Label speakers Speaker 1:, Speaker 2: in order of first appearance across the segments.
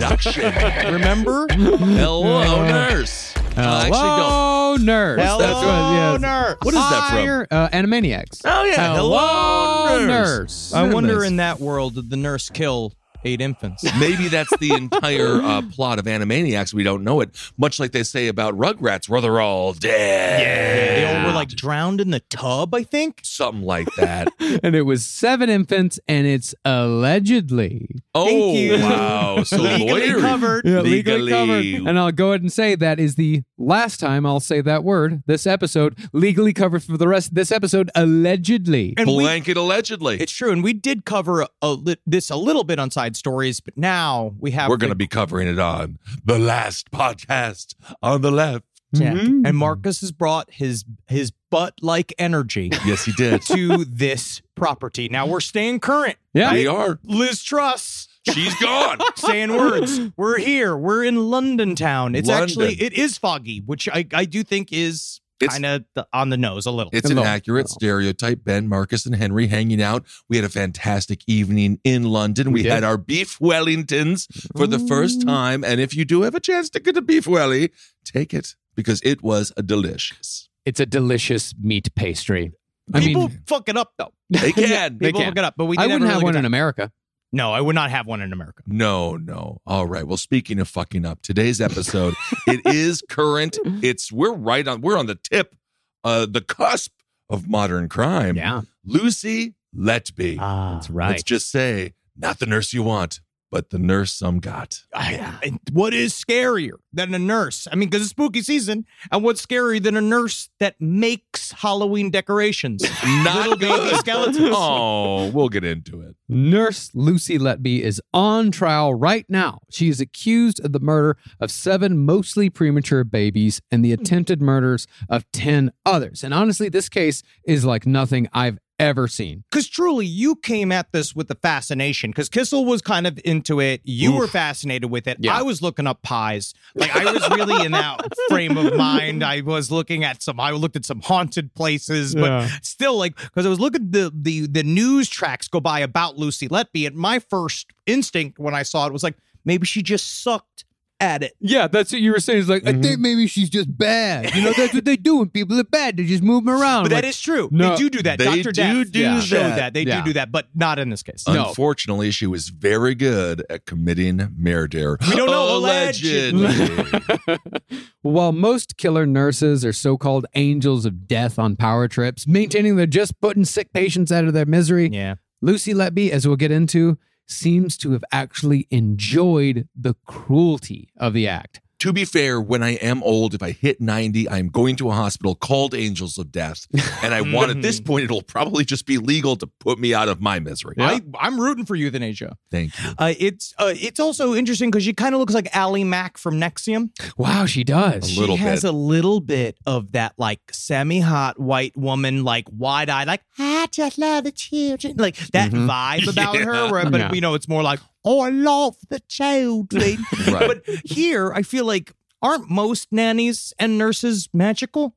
Speaker 1: nurse.
Speaker 2: Seduction.
Speaker 1: Remember?
Speaker 2: Hello, nurse. Uh, actually, don't.
Speaker 3: Hello, nurse.
Speaker 1: Hello,
Speaker 3: That's what, yes.
Speaker 1: nurse.
Speaker 2: What is that from?
Speaker 3: Fire, Uh, Animaniacs.
Speaker 2: Oh, yeah. Hello, nurse.
Speaker 3: nurse.
Speaker 1: I wonder in that world did the nurse kill eight infants?
Speaker 2: Maybe that's the entire uh, plot of Animaniacs. We don't know it. Much like they say about Rugrats, where they're all dead. Yeah.
Speaker 1: They all were like drowned in the tub, I think.
Speaker 2: Something like that.
Speaker 3: and it was seven infants, and it's allegedly
Speaker 2: oh,
Speaker 1: you.
Speaker 2: wow. So
Speaker 1: Legally
Speaker 2: lawyery.
Speaker 1: covered.
Speaker 3: Yeah, legally
Speaker 2: Legally.
Speaker 3: covered. And I'll go ahead and say that is the last time I'll say that word this episode. Legally covered for the rest of this episode, allegedly.
Speaker 1: And we,
Speaker 2: Blanket allegedly.
Speaker 1: it's true, and we did cover a, a this a little bit on side stories, but now we have
Speaker 2: We're going to be covering it on the last podcast on the left.
Speaker 1: check.
Speaker 3: Mhm.
Speaker 1: and Marcus has brought his his butt like energy
Speaker 2: Yes, he did.
Speaker 1: to this property. Now we're staying current.
Speaker 3: Yeah.
Speaker 2: we are.
Speaker 1: Liz Truss
Speaker 2: She's gone.
Speaker 1: saying words. We're here. We're in London town. It's
Speaker 2: London.
Speaker 1: actually it is foggy, which I I do think is
Speaker 2: It's-
Speaker 1: kind of on the nose a little.
Speaker 2: It's an
Speaker 3: Hello.
Speaker 2: accurate oh. stereotype. Ben, Marcus, and Henry hanging out. We had a fantastic evening in London. We,
Speaker 3: We
Speaker 2: had our beef Wellingtons for the first time. And if you do have a chance to get a beef welly, take it because it was a delicious.
Speaker 3: It's a delicious meat pastry. I
Speaker 1: People
Speaker 3: mean,
Speaker 1: fuck it up though.
Speaker 2: They can.
Speaker 3: They
Speaker 1: People
Speaker 3: can.
Speaker 1: fuck it up, but we.
Speaker 3: I wouldn't
Speaker 1: a
Speaker 3: have one
Speaker 1: good
Speaker 3: in. America.
Speaker 1: No, I would not have one in America.
Speaker 2: No, no. All right. Well, speaking of fucking up, today's episode, it is current. It's we're right on we're on the tip, uh, the cusp of modern crime.
Speaker 3: Yeah.
Speaker 2: Lucy Letby.
Speaker 1: Ah,
Speaker 3: That's right.
Speaker 2: Let's just say, not the nurse you want, but the nurse some got.
Speaker 1: I, and what is scarier than a nurse? I mean, because it's spooky season, and what's scarier than a nurse that makes Halloween decorations? Little baby skeletons.
Speaker 2: Oh, we'll get into it.
Speaker 3: Nurse Lucy Letby is on trial right now. She is accused of the murder of seven mostly premature babies and the hmm. attempted murders of 10 others. And honestly, this case is like nothing I've ever seen.
Speaker 1: Because truly, you came at this with the fascination. Because Kissel was kind of into it. You were fascinated with it.
Speaker 3: Yeah.
Speaker 1: I was looking up pies. Like I was really in that frame of mind. I was looking at some. I looked at some haunted places, but
Speaker 3: Yeah.
Speaker 1: still, like because I was looking at the the the news tracks go by about Lucy Letby, and my first instinct when I saw it was like maybe she just sucked at it.
Speaker 3: Yeah, that's what you were saying. It's like, I mm-hmm. think maybe she's just bad. You know, that's what they do when people are bad. They just move them around.
Speaker 1: But
Speaker 3: Like,
Speaker 1: that is true.
Speaker 3: no,
Speaker 1: they do do that.
Speaker 2: they
Speaker 1: Dr.
Speaker 2: do
Speaker 1: Death
Speaker 2: do
Speaker 1: yeah. showed
Speaker 2: that.
Speaker 1: that. They
Speaker 3: Yeah.
Speaker 1: do do that, but not in this case.
Speaker 3: No.
Speaker 2: Unfortunately, she was very good at committing murder.
Speaker 1: We don't know, allegedly.
Speaker 3: While most killer nurses are so called angels of death on power trips, maintaining they're just putting sick patients out of their misery,
Speaker 1: Yeah.
Speaker 3: Lucy Letby, as we'll get into, seems to have actually enjoyed the cruelty of the act.
Speaker 2: To be fair, when I am old, if I hit 90, I'm going to a hospital called Angels of Death. And I want at this point, it'll probably just be legal to put me out of my misery.
Speaker 1: I, I'm rooting for euthanasia.
Speaker 2: Thank you.
Speaker 1: Uh, it's uh, it's also interesting because she kind of looks like Ally Mack from NXIVM.
Speaker 3: Wow, she does.
Speaker 2: A
Speaker 1: She
Speaker 2: little
Speaker 1: has a little bit of that like semi-hot white woman, like wide-eyed, like I just love the children, like that
Speaker 2: Mhm.
Speaker 1: vibe about
Speaker 2: Yeah.
Speaker 1: her. Where, but
Speaker 3: Yeah.
Speaker 1: you know, it's more like oh, I love the children.
Speaker 2: Right.
Speaker 1: But here, I feel like Aren't most nannies and nurses magical?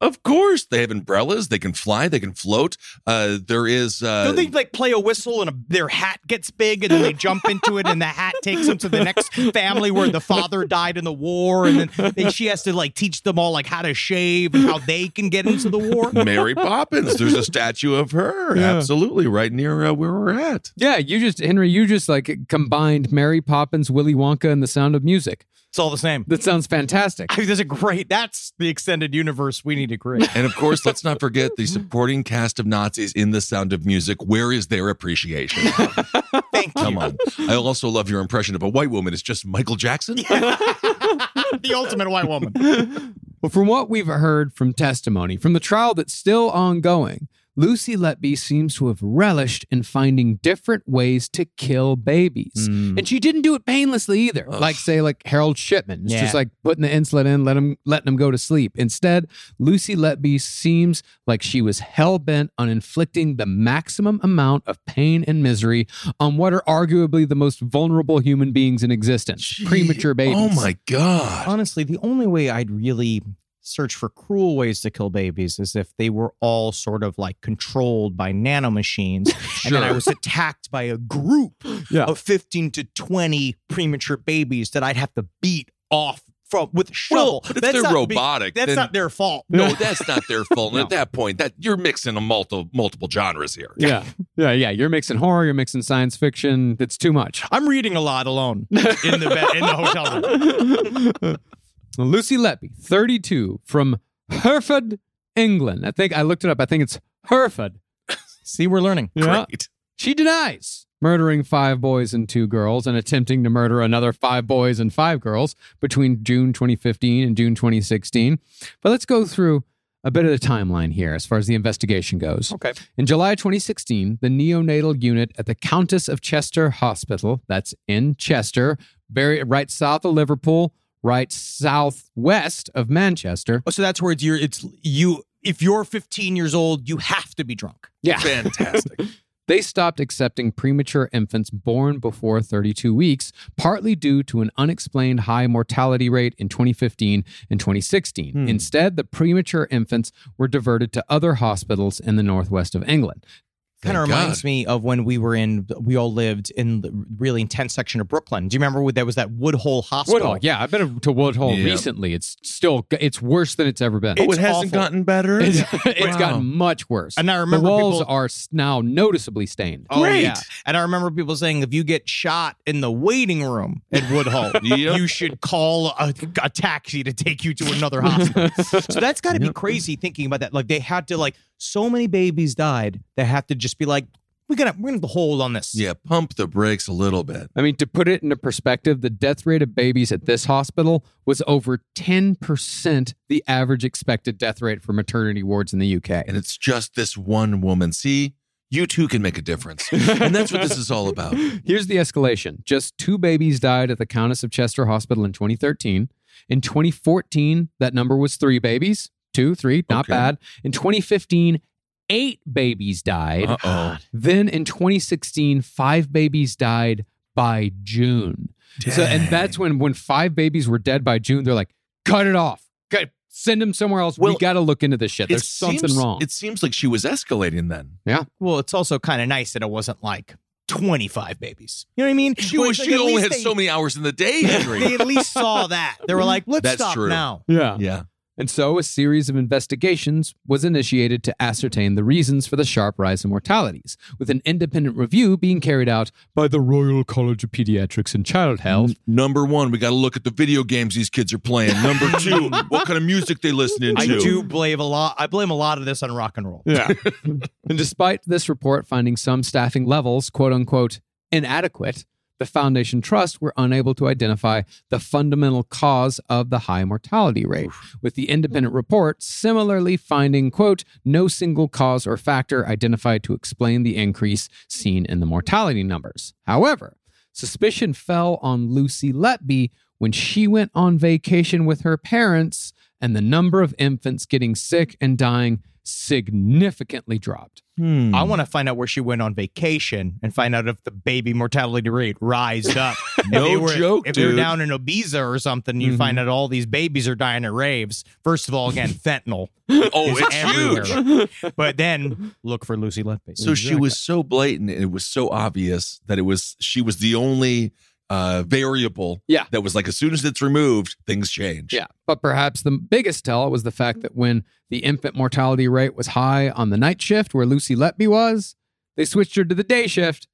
Speaker 2: Of course, they have umbrellas. They can fly. They can float. Uh, there is. Uh,
Speaker 1: Don't they like play a whistle and a, their hat gets big and then they jump into it and the hat takes them to the next family where the father died in the war and then they, she has to like teach them all like how to shave and how they can get into the war.
Speaker 2: Mary Poppins. There's a statue of her.
Speaker 3: Yeah.
Speaker 2: Absolutely, right near uh, where we're at.
Speaker 3: Yeah, you just Henry, you just like combined Mary Poppins, Willy Wonka, and the Sound of Music.
Speaker 1: It's all the same.
Speaker 3: That sounds fantastic.
Speaker 1: I think there's a great. That's the extended universe we need to create.
Speaker 2: And of course, let's not forget the supporting cast of Nazis in The Sound of Music. Where is their appreciation?
Speaker 1: Thank you.
Speaker 2: Come on. I also love your impression of a white woman. It's just Michael Jackson.
Speaker 1: the ultimate white woman.
Speaker 3: Well, from what we've heard from testimony from the trial that's still ongoing, Lucy Letby seems to have relished in finding different ways to kill babies.
Speaker 1: Mm.
Speaker 3: And she didn't do it painlessly either. Like say like Harold Shipman. It's
Speaker 1: Yeah.
Speaker 3: just like putting the insulin in, let him letting him go to sleep. Instead, Lucy Letby seems like she was hell-bent on inflicting the maximum amount of pain and misery on what are arguably the most vulnerable human beings in existence, premature babies.
Speaker 2: Oh my God.
Speaker 1: Honestly, the only way I'd really search for cruel ways to kill babies as if they were all sort of like controlled by nanomachines and then I was attacked by a group
Speaker 3: Yeah.
Speaker 1: of 15 to 20 premature babies that I'd have to beat off from with a shovel.
Speaker 2: but if they're
Speaker 1: not be-
Speaker 2: robotic,
Speaker 1: that's
Speaker 2: then-
Speaker 1: not their fault.
Speaker 2: No, that's not their fault.
Speaker 1: No.
Speaker 2: At that point, that you're mixing a multiple multiple genres here.
Speaker 3: Yeah. Yeah, yeah. You're mixing horror, you're mixing science fiction. It's too much.
Speaker 1: I'm reading a lot alone in the in the hotel room.
Speaker 3: Lucy Letby, 32, from Hereford, England. I think I looked it up. I think it's Hereford.
Speaker 1: See, we're learning.
Speaker 2: Great.
Speaker 3: She denies murdering five boys and two girls and attempting to murder another five boys and five girls between June 2015 and June 2016. But let's go through a bit of the timeline here as far as the investigation goes.
Speaker 1: Okay.
Speaker 3: In July 2016, the neonatal unit at the Countess of Chester Hospital, that's in Chester, very right south of Liverpool, right southwest of Manchester.
Speaker 1: Oh, so that's where it's your it's you if you're 15 years old, you have to be drunk.
Speaker 3: Yeah.
Speaker 2: Fantastic.
Speaker 3: They stopped accepting premature infants born before 32 weeks, partly due to an unexplained high mortality rate in 2015 and 2016.
Speaker 2: Hmm.
Speaker 3: Instead, the premature infants were diverted to other hospitals in the northwest of England.
Speaker 1: Kind of reminds
Speaker 2: God.
Speaker 1: me of when we were in we all lived in the really intense section of Brooklyn. Do you remember when there was that Woodhull Hospital?
Speaker 3: Woodhull, yeah, I've been to Woodhull
Speaker 2: Yeah.
Speaker 3: recently. It's still it's worse than it's ever been.
Speaker 2: oh, it hasn't
Speaker 1: awful.
Speaker 2: gotten better.
Speaker 3: It's, it's
Speaker 2: Wow.
Speaker 3: gotten much worse.
Speaker 1: And I remember
Speaker 3: the walls
Speaker 1: people-
Speaker 3: are now noticeably stained.
Speaker 1: Oh,
Speaker 2: Great.
Speaker 1: yeah. And I remember people saying if you get shot in the waiting room at Woodhull,
Speaker 2: Yep.
Speaker 1: you should call a, a taxi to take you to another hospital. so that's got to be crazy thinking about that. Like they had to like so many babies died. They have to just be like, we gotta we're gonna hold on this.
Speaker 2: Yeah, pump the brakes a little bit.
Speaker 3: I mean, to put it into perspective, the death rate of babies at this hospital was over 10% the average expected death rate for maternity wards in the UK.
Speaker 2: And it's just this one woman. See, you too can make a difference. and that's what this is all about.
Speaker 3: Here's the escalation just two babies died at the Countess of Chester Hospital in 2013. In 2014, that number was three babies, two, three, not
Speaker 2: Okay.
Speaker 3: bad. In 2015, eight babies died.
Speaker 2: Uh-oh.
Speaker 3: Then in 2016, five babies died by June. So, and that's when when five babies were dead by June, they're like, cut it off. Cut, send them somewhere else. we got to look into this shit.
Speaker 2: It
Speaker 3: There's something wrong.
Speaker 2: It seems like she was escalating then. Yeah.
Speaker 1: Well, it's also kind of nice that it wasn't like 25 babies. You know what I mean?
Speaker 2: She, was,
Speaker 1: like,
Speaker 2: she only had
Speaker 1: they-
Speaker 2: so many hours in the day, Henry.
Speaker 1: They at least saw that. They were like, let's
Speaker 2: That's
Speaker 1: stop
Speaker 2: true.
Speaker 1: now.
Speaker 3: yeah.
Speaker 2: yeah.
Speaker 3: And so a series of investigations was initiated to ascertain the reasons for the sharp rise in mortalities, with an independent review being carried out by the Royal College of Pediatrics and Child Health.
Speaker 2: N- Number one, we got to look at the video games these kids are playing. Number two, what kind of music they listening to.
Speaker 1: I do blame a lot. I blame a lot of this on rock and roll.
Speaker 3: Yeah. and despite this report finding some staffing levels, quote unquote, inadequate, the Foundation Trust were unable to identify the fundamental cause of the high mortality rate, with the independent report similarly finding, quote, no single cause or factor identified to explain the increase seen in the mortality numbers. However, suspicion fell on Lucy Letby when she went on vacation with her parents, and the number of infants getting sick and dying significantly dropped.
Speaker 2: Hmm.
Speaker 1: I want to find out where she went on vacation and find out if the baby mortality rate rised up.
Speaker 2: No
Speaker 1: if were,
Speaker 2: joke,
Speaker 1: If they're down in Ibiza or something, you
Speaker 3: Mhm.
Speaker 1: find out all these babies are dying at raves. First of all, again, fentanyl.
Speaker 2: oh,
Speaker 1: is
Speaker 2: it's
Speaker 1: everywhere.
Speaker 2: huge.
Speaker 1: But then look for Lucy Letby.
Speaker 2: So she was so blatant and it was so obvious that it was she was the only uh variable
Speaker 3: Yeah.
Speaker 2: that was like as soon as it's removed, things change.
Speaker 3: Yeah. But perhaps the biggest tell was the fact that when the infant mortality rate was high on the night shift where Lucy Letby was, they switched her to the day shift.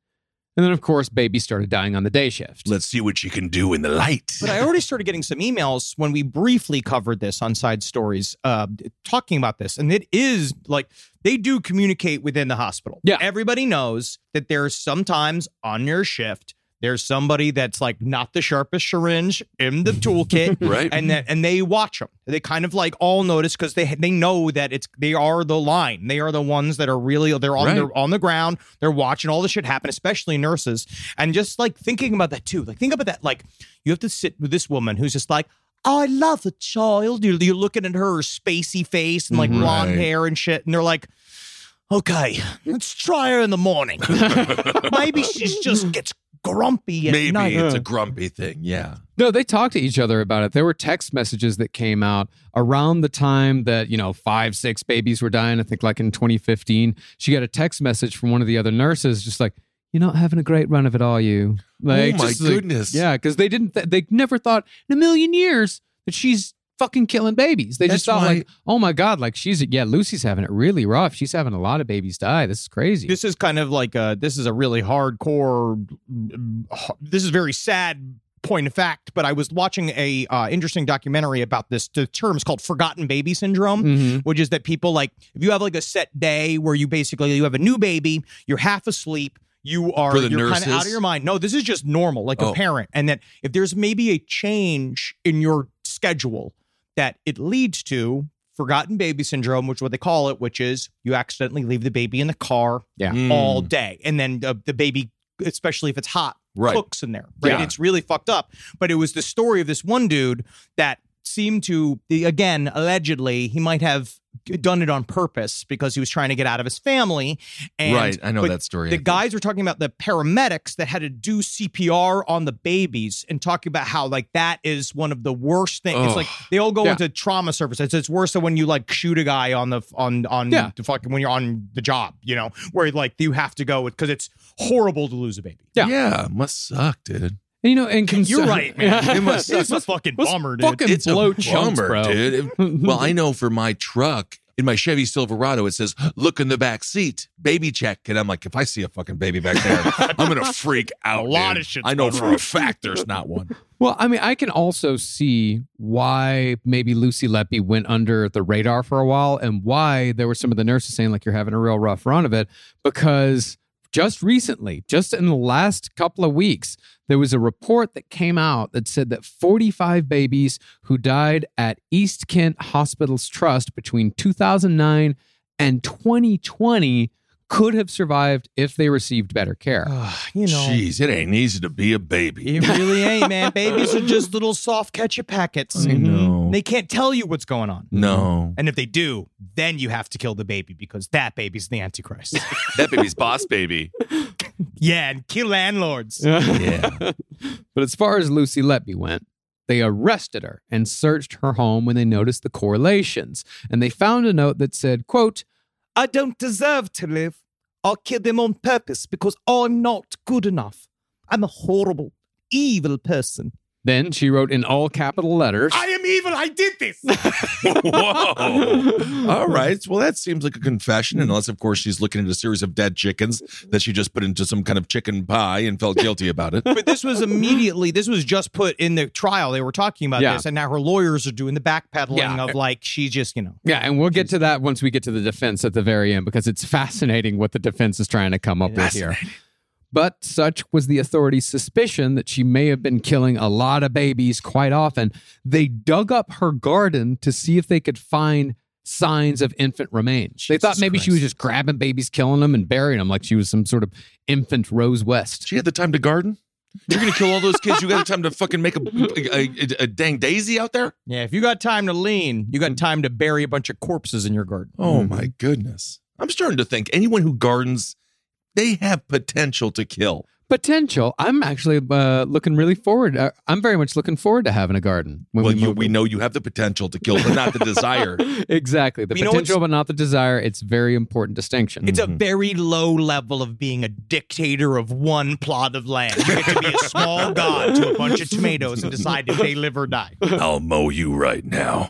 Speaker 3: And then, of course, baby started dying on the day shift.
Speaker 2: Let's see what she can do in the light.
Speaker 1: But I already started getting some emails when we briefly covered this on Side Stories, uh, talking about this, and it is like they do communicate within the hospital.
Speaker 3: Yeah.
Speaker 1: everybody knows that there's sometimes on your shift there's somebody that's like not the sharpest syringe in the toolkit,
Speaker 2: Right.
Speaker 1: And that and they watch them. They kind of like all notice because they they know that it's they are the line. They are the ones that are really they're on
Speaker 2: Right.
Speaker 1: they're on the ground. They're watching all this shit happen, especially nurses. And just like thinking about that too. Like think about that. Like you have to sit with this woman who's just like, oh, I love the child. You're, you're looking at her spacey face and like
Speaker 2: Mhm.
Speaker 1: blonde
Speaker 2: Right.
Speaker 1: hair and shit, and they're like. Okay, let's try her in the morning. Maybe she just gets grumpy at
Speaker 2: Maybe
Speaker 1: night.
Speaker 2: it's a grumpy thing. Yeah.
Speaker 3: No, they talked to each other about it. There were text messages that came out around the time that, you know, five, six babies were dying. I think like in 2015. She got a text message from one of the other nurses just like, You're not having a great run of it, are you? Like,
Speaker 2: oh my
Speaker 3: just like-
Speaker 2: goodness.
Speaker 3: yeah, because they didn't, th- they never thought in a million years that she's fucking killing babies. They just
Speaker 2: That's
Speaker 3: thought
Speaker 2: why-
Speaker 3: like, oh my God, like she's, yeah, Lucy's having it really rough. She's having a lot of babies die. This is crazy.
Speaker 1: This is kind of like a this is a really hardcore. This is very sad point of fact, but I was watching a uh, interesting documentary about this. The term is called forgotten baby syndrome.
Speaker 3: Mhm.
Speaker 1: Which is that people like if you have like a set day where you basically you have a new baby, you're half asleep, you are you're kind of out of your mind. No, this is just normal, like
Speaker 2: Oh.
Speaker 1: a parent, and that if there's maybe a change in your schedule, that it leads to forgotten baby syndrome, which is what they call it, which is you accidentally leave the baby in the car
Speaker 3: Yeah.
Speaker 2: Mm.
Speaker 1: all day, and then the, the baby, especially if it's hot,
Speaker 2: Right.
Speaker 1: cooks in there. Right,
Speaker 2: Yeah.
Speaker 1: it's really fucked up. But it was the story of this one dude that seemed to, again, allegedly, he might have done it on purpose because he was trying to get out of his family. And,
Speaker 2: right. I know that story.
Speaker 1: The guys were talking about the paramedics that had to do CPR on the babies and talking about how like that is one of the worst things. It's like they all go
Speaker 3: Yeah.
Speaker 1: into trauma services. It's worse than when you like shoot a guy on the on on
Speaker 3: Yeah.
Speaker 1: the fucking when you're on the job, you know, where like you have to go because it's horrible to lose a baby.
Speaker 3: Yeah.
Speaker 2: yeah. Must suck, dude.
Speaker 3: And, you know, and cons-
Speaker 1: You're right, man.
Speaker 2: It must
Speaker 1: it's a fucking bummer, dude.
Speaker 3: fucking
Speaker 2: It's
Speaker 3: blow
Speaker 2: a
Speaker 3: chunks,
Speaker 2: bummer,
Speaker 3: bro.
Speaker 2: dude. It- well, I know for my truck in my Chevy Silverado, it says "Look in the back seat, baby check," and I'm like, if I see a fucking baby back there, I'm gonna freak out.
Speaker 1: A lot
Speaker 2: dude.
Speaker 1: of shit.
Speaker 2: I know for a fact there's not one.
Speaker 3: Well, I mean, I can also see why maybe Lucy Letby went under the radar for a while and why there were some of the nurses saying, like, you're having a real rough run of it. Because just recently, just in the last couple of weeks, there was a report that came out that said that 45 babies who died at East Kent Hospitals Trust between 2009 and 2020 could have survived if they received better care.
Speaker 1: Ah, you know.
Speaker 2: Jeez, it ain't easy to be a baby.
Speaker 1: It really ain't, man. Babies are just little soft ketchup packets.
Speaker 2: I mm-hmm. know.
Speaker 1: They can't tell you what's going on.
Speaker 2: No, mm-hmm.
Speaker 1: And if they do, then you have to kill the baby because that baby's the Antichrist.
Speaker 2: that baby's boss baby.
Speaker 1: yeah, and kill landlords.
Speaker 2: Yeah.
Speaker 3: But as far as Lucy Letby went, they arrested her and searched her home when they noticed the correlations. And they found a note that said, quote,
Speaker 1: I don't deserve to live. I'll kill them on purpose because I'm not good enough. I'm a horrible, evil person.
Speaker 3: Then she wrote in all capital letters.
Speaker 1: I am evil. I did this.
Speaker 2: Whoa. All right. Well, that seems like a confession, unless, of course, she's looking at a series of dead chickens that she just put into some kind of chicken pie and felt guilty about it.
Speaker 1: but this was immediately, this was just put in the trial. They were talking about
Speaker 3: Yeah.
Speaker 1: this, and now her lawyers are doing the backpedaling
Speaker 3: Yeah.
Speaker 1: of like, she's just, you know.
Speaker 3: yeah, and we'll get to that once we get to the defense at the very end because it's fascinating what the defense is trying to come up with here. But such was the authorities' suspicion that she may have been killing a lot of babies quite often. They dug up her garden to see if they could find signs of infant remains. they thought
Speaker 2: Jesus
Speaker 3: maybe she was just grabbing babies, killing them, and burying them like she was some sort of infant Rose West.
Speaker 2: She had the time to garden? You're gonna kill all those kids. You got time to fucking make a, a, a, a dang daisy out there?
Speaker 4: Yeah, if you got time to lean, you got time to bury a bunch of corpses in your garden.
Speaker 2: Oh my goodness. I'm starting to think anyone who gardens, they have potential to kill.
Speaker 3: Potential. I'm actually uh, looking really forward. Uh, I'm very much looking forward to having a garden. When
Speaker 2: well,
Speaker 3: we,
Speaker 2: you, we know you have the potential to kill, but not the desire.
Speaker 3: exactly the
Speaker 4: You know
Speaker 3: potential, but not the desire. It's very important distinction.
Speaker 4: It's a very low level of being a dictator of one plot of land. You get to be a small god to a bunch of tomatoes and decide if they live or die.
Speaker 2: I'll mow you right now.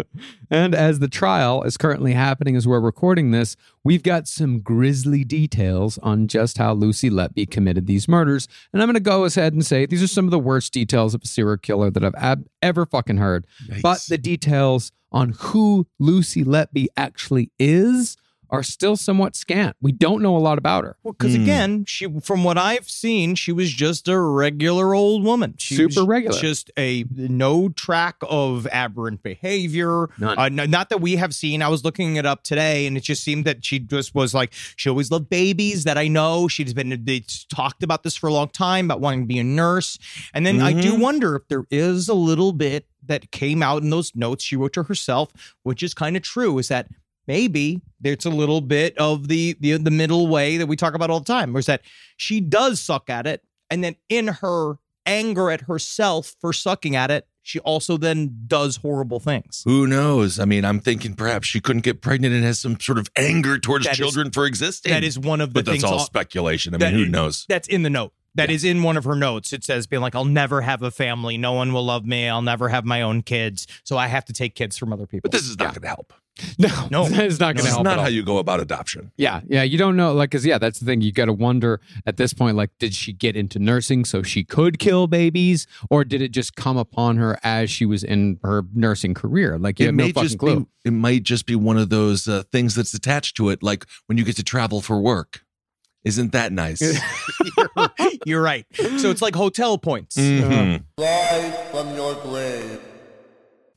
Speaker 3: and as the trial is currently happening as we're recording this, we've got some grisly details on just how Lucy Letby committed these murders. And I'm going to go ahead and say these are some of the worst details of a serial killer that I've ab- ever fucking heard. But the details on who Lucy Letby actually is are still somewhat scant. We don't know a lot about her.
Speaker 4: Well, because again, she from what I've seen, she was just a regular old woman. She
Speaker 3: Super
Speaker 4: was
Speaker 3: regular.
Speaker 4: Just a no track of aberrant behavior.
Speaker 3: None.
Speaker 4: Uh, no- not that we have seen. I was looking it up today, and it just seemed that she just was like she always loved babies. That I know she's been they talked about this for a long time about wanting to be a nurse, and then I do wonder if there is a little bit that came out in those notes she wrote to herself, which is kind of true. Is that maybe there's a little bit of the, the the middle way that we talk about all the time, whereas that she does suck at it, and then in her anger at herself for sucking at it, she also then does horrible things.
Speaker 2: Who knows? I mean, I'm thinking perhaps she couldn't get pregnant and has some sort of anger towards
Speaker 4: That is-
Speaker 2: children for existing.
Speaker 4: That is one of the
Speaker 2: but that's
Speaker 4: things.
Speaker 2: all
Speaker 4: all-
Speaker 2: speculation. I mean, who
Speaker 4: is-
Speaker 2: knows?
Speaker 4: That's in the note. That is in one of her notes. It says, being like, I'll never have a family. No one will love me. I'll never have my own kids. So I have to take kids from other people.
Speaker 2: But this is not going to help.
Speaker 3: No,
Speaker 4: No.
Speaker 3: it's not going to
Speaker 2: is
Speaker 3: help.
Speaker 2: not how you go about adoption.
Speaker 3: Yeah, yeah, you don't know, like, cause yeah, that's the thing. You got to wonder at this point, like, did she get into nursing so she could kill babies, or did it just come upon her as she was in her nursing career? Like, you
Speaker 2: it
Speaker 3: have no fucking
Speaker 2: just
Speaker 3: clue.
Speaker 2: be it might just be one of those uh, things that's attached to it like when you get to travel for work isn't that nice
Speaker 4: you're, you're right. So it's like hotel points.
Speaker 2: Mhm.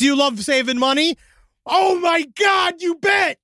Speaker 1: Do you love saving money? Oh my God, you bet.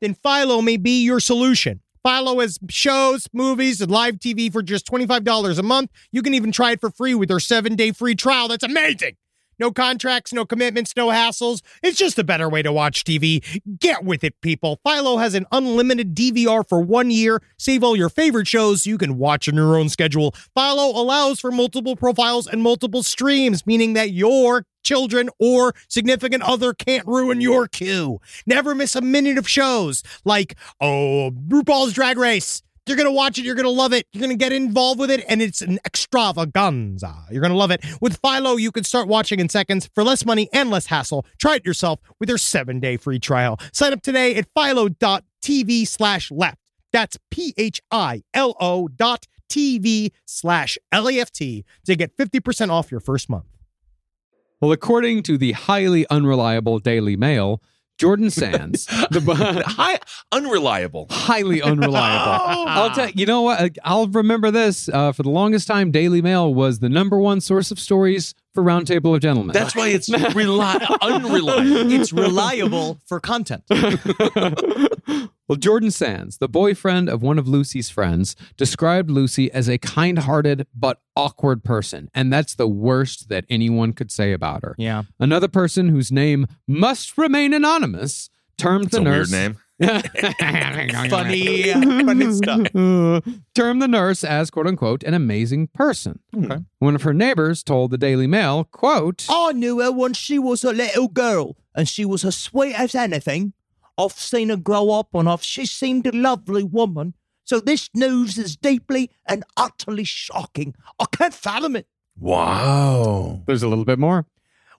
Speaker 1: Then Philo may be your solution. Philo has shows, movies, and live TV for just $25 a month. You can even try it for free with their seven day free trial. That's amazing. No contracts, no commitments, no hassles. It's just a better way to watch TV. Get with it, people. Philo has an unlimited DVR for one year. Save all your favorite shows so you can watch on your own schedule. Philo allows for multiple profiles and multiple streams, meaning that your children or significant other can't ruin your queue. Never miss a minute of shows like, oh, RuPaul's Drag Race. You're going to watch it. You're going to love it. You're going to get involved with it, and it's an extravaganza. You're going to love it. With Philo, you can start watching in seconds for less money and less hassle. Try it yourself with your seven day free trial. Sign up today at philo.tv slash left. That's P H I L O dot TV slash L A F T to get 50% off your first month.
Speaker 3: Well, according to the highly unreliable Daily Mail, Jordan Sands, the
Speaker 2: Hi, unreliable.
Speaker 3: highly unreliable. I'll tell you know what? I'll remember this. Uh, for the longest time, Daily Mail was the number one source of stories for Roundtable of Gentlemen.
Speaker 2: That's why it's reli- unreliable.
Speaker 1: It's reliable for content.
Speaker 3: well, Jordan Sands, the boyfriend of one of Lucy's friends, described Lucy as a kind hearted but awkward person. And that's the worst that anyone could say about her.
Speaker 1: Yeah.
Speaker 3: Another person whose name must remain anonymous termed
Speaker 2: It's
Speaker 3: the
Speaker 2: a
Speaker 3: nurse.
Speaker 2: Weird name.
Speaker 1: Funny, funny stuff.
Speaker 3: termed the nurse as quote unquote an amazing person.
Speaker 1: Okay.
Speaker 3: One of her neighbors told the Daily Mail, quote,
Speaker 5: I knew her when she was a little girl, and she was as sweet as anything. I've seen her grow up, and I've she seemed a lovely woman. So this news is deeply and utterly shocking. I can't fathom it.
Speaker 2: Wow.
Speaker 3: There's a little bit more.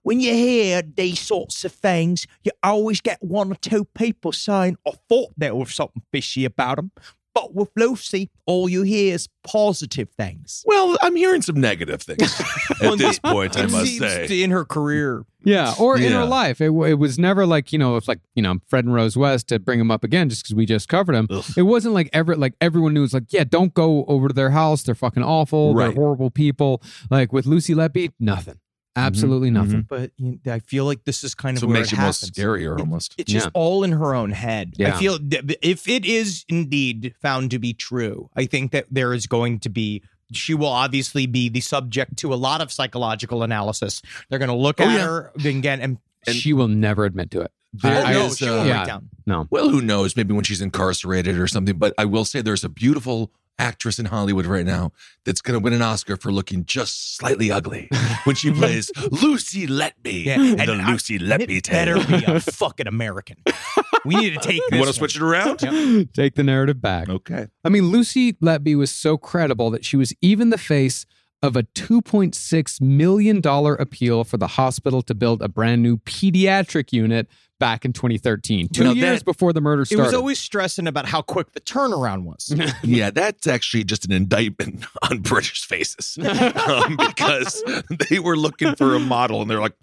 Speaker 5: When you hear these sorts of things, you always get one or two people saying, I thought there was something fishy about them. But with Lucy, all you hear is positive things.
Speaker 2: Well, I'm hearing some negative things at this point, I must say.
Speaker 1: in her career.
Speaker 3: Yeah, or in her life, it, it was never like you know, it's like you know, Fred and Rose West to bring him up again, just because we just covered him.
Speaker 2: Ugh.
Speaker 3: It wasn't like ever like everyone knew. It's like, yeah, don't go over to their house. They're fucking awful.
Speaker 2: Right.
Speaker 3: They're horrible people. Like with Lucy Letby, nothing, absolutely nothing.
Speaker 1: But you I feel like this is kind of
Speaker 2: So it
Speaker 1: where
Speaker 2: makes
Speaker 1: it
Speaker 2: you more
Speaker 1: happens.
Speaker 2: scarier almost.
Speaker 1: It's just all in her own head.
Speaker 3: Yeah.
Speaker 1: I feel if it is indeed found to be true, I think that there is going to be. She will obviously be the subject to a lot of psychological analysis. They're going to look
Speaker 2: Oh,
Speaker 1: at
Speaker 2: yeah.
Speaker 1: her again and
Speaker 3: she will never admit to it.
Speaker 2: There
Speaker 1: oh,
Speaker 3: I-
Speaker 1: no,
Speaker 2: is,
Speaker 1: she
Speaker 2: uh,
Speaker 1: break
Speaker 3: yeah.
Speaker 1: down.
Speaker 3: No,
Speaker 2: Well, who knows? Maybe when she's incarcerated or something. But I will say there's a beautiful actress in Hollywood right now that's going to win an Oscar for looking just slightly ugly when she plays Lucy Letby
Speaker 1: Yeah, and
Speaker 2: the
Speaker 1: I-
Speaker 2: Lucy
Speaker 1: And
Speaker 2: Letby
Speaker 1: it
Speaker 2: tale.
Speaker 1: better be a fucking American. We need to take this.
Speaker 2: You want to switch it around?
Speaker 3: take the narrative back.
Speaker 2: Okay.
Speaker 3: I mean, Lucy Letby was so credible that she was even the face of a $2.6 million appeal for the hospital to build a brand new pediatric unit back in 2013, two
Speaker 2: Now
Speaker 3: years
Speaker 2: that-
Speaker 3: before the murder
Speaker 1: It
Speaker 3: started.
Speaker 1: was always stressing about how quick the turnaround was.
Speaker 2: Yeah, that's actually just an indictment on British faces um, because they were looking for a model and they're like,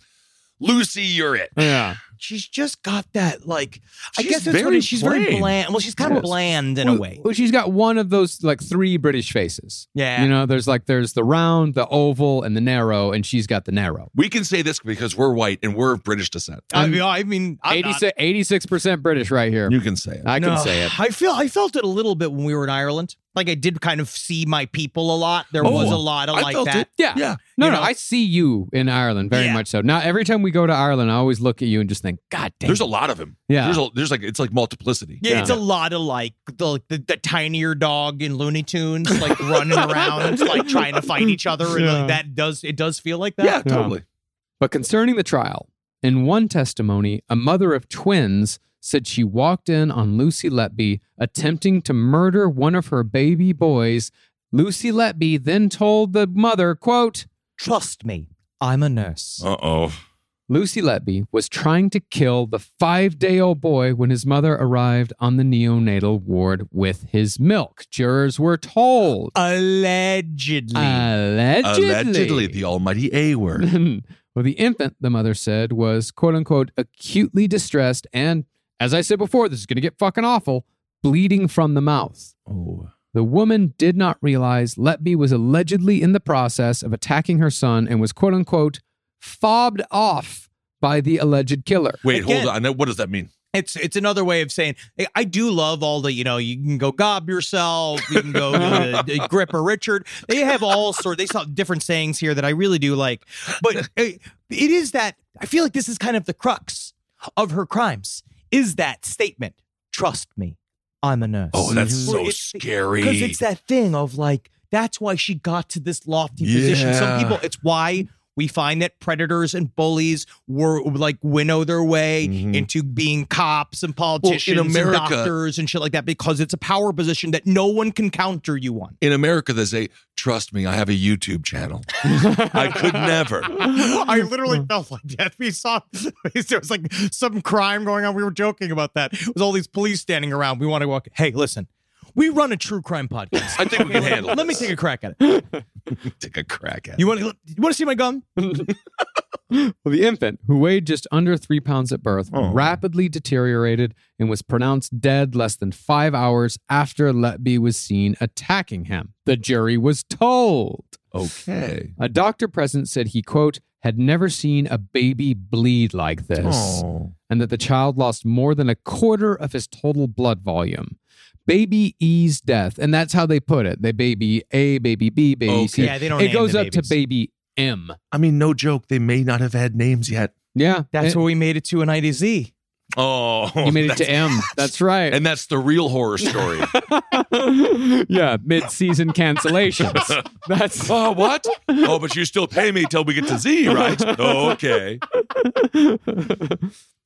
Speaker 2: Lucy, you're it.
Speaker 3: yeah.
Speaker 1: She's just got that like. I
Speaker 2: She's
Speaker 1: guess that's what
Speaker 2: very
Speaker 1: it is. She's very
Speaker 2: plain.
Speaker 1: bland. Well, she's kind
Speaker 3: She
Speaker 1: of bland in
Speaker 3: well,
Speaker 1: a way.
Speaker 3: Well, she's got one of those like three British faces.
Speaker 1: Yeah.
Speaker 3: You know, there's like there's the round, the oval, and the narrow, and she's got the narrow.
Speaker 2: We can say this because we're white and we're of British descent.
Speaker 1: I mean, I mean, I'm not-
Speaker 3: 86 percent British right here.
Speaker 2: You can say it.
Speaker 3: I can
Speaker 1: No,
Speaker 3: say it.
Speaker 1: I feel I felt it a little bit when we were in Ireland. Like I did kind of see my people a lot. There
Speaker 2: Oh,
Speaker 1: was a lot of
Speaker 2: I
Speaker 1: like
Speaker 2: felt
Speaker 1: that.
Speaker 2: it.
Speaker 3: Yeah.
Speaker 2: Yeah.
Speaker 3: No,
Speaker 1: You
Speaker 3: no,
Speaker 1: know?
Speaker 3: I see you in Ireland very
Speaker 1: Yeah.
Speaker 3: much so. Now, every time we go to Ireland, I always look at you and just think, God damn.
Speaker 2: There's a lot of him.
Speaker 3: Yeah.
Speaker 2: There's, a, there's like, it's like multiplicity.
Speaker 1: Yeah,
Speaker 3: Yeah.
Speaker 1: it's a lot of like the, the the tinier dog in Looney Tunes, like running around, like trying to fight each other, and like that does it does feel like that.
Speaker 2: Yeah, totally.
Speaker 3: But concerning the trial, in one testimony, a mother of twins said she walked in on Lucy Letby attempting to murder one of her baby boys. Lucy Letby then told the mother, quote,
Speaker 1: Trust me, I'm a nurse.
Speaker 2: Uh oh.
Speaker 3: Lucy Letby was trying to kill the five day old boy when his mother arrived on the neonatal ward with his milk. Jurors were told.
Speaker 1: Allegedly.
Speaker 3: Allegedly.
Speaker 2: Allegedly, the almighty A word.
Speaker 3: Well, the infant, the mother said, was quote unquote acutely distressed and, as I said before, this is going to get fucking awful, bleeding from the mouth.
Speaker 2: Oh.
Speaker 3: The woman did not realize Letby was allegedly in the process of attacking her son and was quote unquote fobbed off by the alleged killer.
Speaker 2: Wait,
Speaker 1: Again-
Speaker 2: hold on. What does that mean?
Speaker 1: It's it's another way of saying hey, I do love all the you know you can go gob yourself you can go to the Gripper Richard they have all sort they saw different sayings here that I really do like but uh, it is that I feel like this is kind of the crux of her crimes is that statement trust me I'm a nurse
Speaker 2: Oh, that's so
Speaker 1: Well, it's-
Speaker 2: scary.
Speaker 1: because it's that thing of like that's why she got to this lofty position. Some people, it's why we find that predators and bullies were like winnow their way
Speaker 2: Mhm.
Speaker 1: into being cops and politicians
Speaker 2: America-
Speaker 1: and doctors and shit like that because it's a power position that no one can counter you on.
Speaker 2: In America, they say, trust me, I have a YouTube channel. I could never.
Speaker 4: I literally felt like that. We saw there was like some crime going on. We were joking about that. It was all these police standing around. We want to walk.
Speaker 1: Hey, listen, we run a true crime podcast.
Speaker 2: I think we can handle it.
Speaker 1: Let me take a crack at it.
Speaker 2: Take a crack at it.
Speaker 1: You want to? You want to see my gun?
Speaker 3: Well, the infant, who weighed just under three pounds at birth,
Speaker 2: Oh.
Speaker 3: rapidly deteriorated and was pronounced dead less than five hours after Letby was seen attacking him. The jury was told.
Speaker 2: Okay.
Speaker 3: A doctor present said he, quote, had never seen a baby bleed like this,
Speaker 2: Oh.
Speaker 3: and that the child lost more than a quarter of his total blood volume. Baby E's death, and that's how they put it. They baby A, baby B, baby C.
Speaker 1: Okay. Yeah, they don't
Speaker 3: It
Speaker 1: name
Speaker 3: goes
Speaker 1: the
Speaker 3: up to baby M.
Speaker 2: I mean, no joke. They may not have had names yet.
Speaker 3: Yeah,
Speaker 1: That's
Speaker 3: it-
Speaker 1: what we made it to in IDZ.
Speaker 2: Oh.
Speaker 3: you made it to M. That's right.
Speaker 2: And that's the real horror story.
Speaker 3: yeah, mid-season cancellations. That's
Speaker 2: oh, what? Oh, but you still pay me till we get to Z, right? Okay.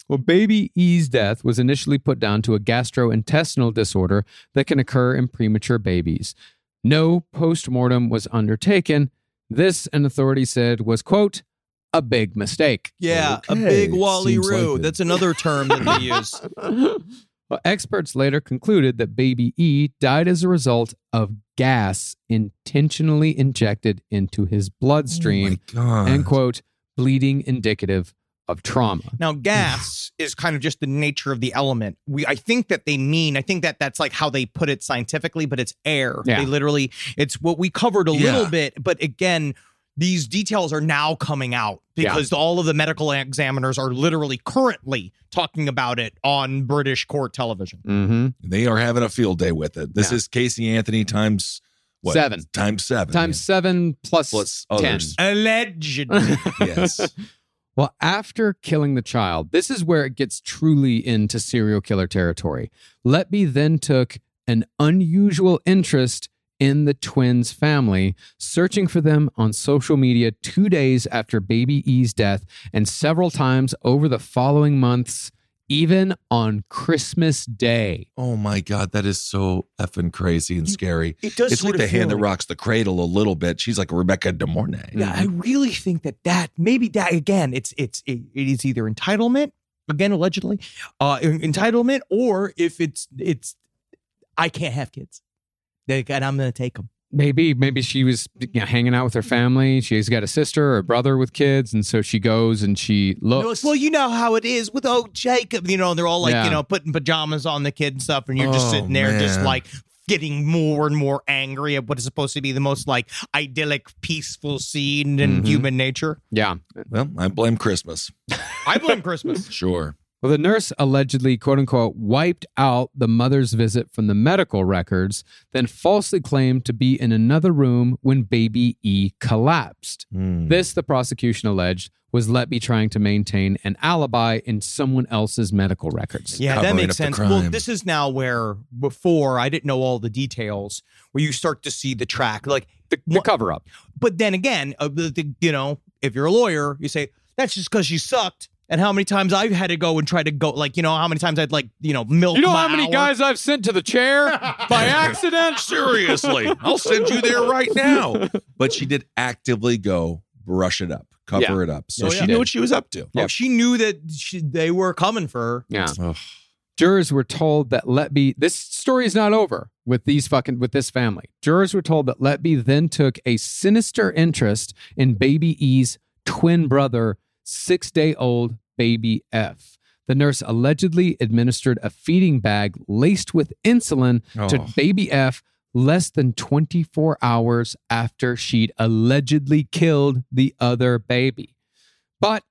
Speaker 3: Well, baby E's death was initially put down to a gastrointestinal disorder that can occur in premature babies. No post-mortem was undertaken. This, an authority said, was quote a big mistake.
Speaker 1: Yeah, a big Wally
Speaker 2: seems like
Speaker 1: That's another term that they use.
Speaker 3: Well, experts later concluded that baby E died as a result of gas intentionally injected into his bloodstream.
Speaker 2: Oh my God.
Speaker 3: end quote, bleeding indicative of trauma.
Speaker 1: Now, gas is kind of just the nature of the element. We, I think that they mean, I think that that's like how they put it scientifically, but it's air.
Speaker 3: Yeah.
Speaker 1: They literally, it's what we covered a
Speaker 2: Yeah.
Speaker 1: little bit, but again, these details are now coming out
Speaker 3: Yeah.
Speaker 1: because all of the medical examiners are literally currently talking about it on British court television.
Speaker 3: Mm-hmm.
Speaker 2: They are having a field day with it. This
Speaker 3: Yeah.
Speaker 2: is Casey Anthony times what?
Speaker 3: Seven.
Speaker 2: Times seven.
Speaker 3: Times seven plus,
Speaker 2: Plus
Speaker 3: 10.
Speaker 2: others.
Speaker 1: Allegedly.
Speaker 2: Yes.
Speaker 3: Well, after killing the child, this is where it gets truly into serial killer territory. Letby then took an unusual interest in the twins' family, searching for them on social media two days after baby E's death and several times over the following months, even on Christmas Day.
Speaker 2: Oh my God, that is so effing crazy and scary.
Speaker 1: It does
Speaker 2: It's like the hand
Speaker 1: feel
Speaker 2: that rocks the cradle a little bit. She's like Rebecca De Mornay.
Speaker 1: Yeah, I really think that that maybe that again, it's it's it, it is either entitlement again allegedly, uh, entitlement, or if it's it's I can't have kids, Like, and I'm gonna take them.
Speaker 3: Maybe, maybe she was you know, hanging out with her family. She's got a sister or a brother with kids, and so she goes and she looks.
Speaker 1: Well, you know how it is with oh Jacob. You know they're all like
Speaker 3: Yeah.
Speaker 1: you know putting pajamas on the kid and stuff, and you're just
Speaker 2: Oh,
Speaker 1: sitting there just like getting more and more angry at what is supposed to be the most like idyllic, peaceful scene in
Speaker 3: Mhm.
Speaker 1: human nature.
Speaker 3: yeah,
Speaker 2: Well, I blame Christmas.
Speaker 1: I blame Christmas.
Speaker 2: Sure.
Speaker 3: Well, the nurse allegedly, quote unquote, wiped out the mother's visit from the medical records, then falsely claimed to be in another room when baby E collapsed.
Speaker 2: Hmm.
Speaker 3: This, the prosecution alleged, was let Letby trying to maintain an alibi in someone else's medical records.
Speaker 1: Yeah, that makes sense. Well, this is now where before I didn't know all the details, where you start to see the track. Like,
Speaker 3: The, the cover up.
Speaker 1: but then again, uh, the, the, you know, if you're a lawyer, you say that's just because she sucked. And how many times I've had to go and try to go, like, you know, how many times I'd like, you know, milk.
Speaker 3: You know
Speaker 1: my
Speaker 3: how many
Speaker 1: hour?
Speaker 3: guys I've sent to the chair by accident?
Speaker 2: Seriously, I'll send you there right now. But she did actively go brush it up, cover
Speaker 3: Yeah.
Speaker 2: it up. So
Speaker 1: Oh,
Speaker 2: she knew what she was up to.
Speaker 1: Oh, she knew that she, they were coming for her.
Speaker 3: Yeah.
Speaker 2: Ugh.
Speaker 3: Jurors were told that let Letby, this story is not over with these fucking, with this family. Jurors were told that let Letby then took a sinister interest in baby E's twin brother, six day old baby F. The nurse allegedly administered a feeding bag laced with insulin to
Speaker 2: Oh.
Speaker 3: baby F less than 24 hours after she'd allegedly killed the other baby. But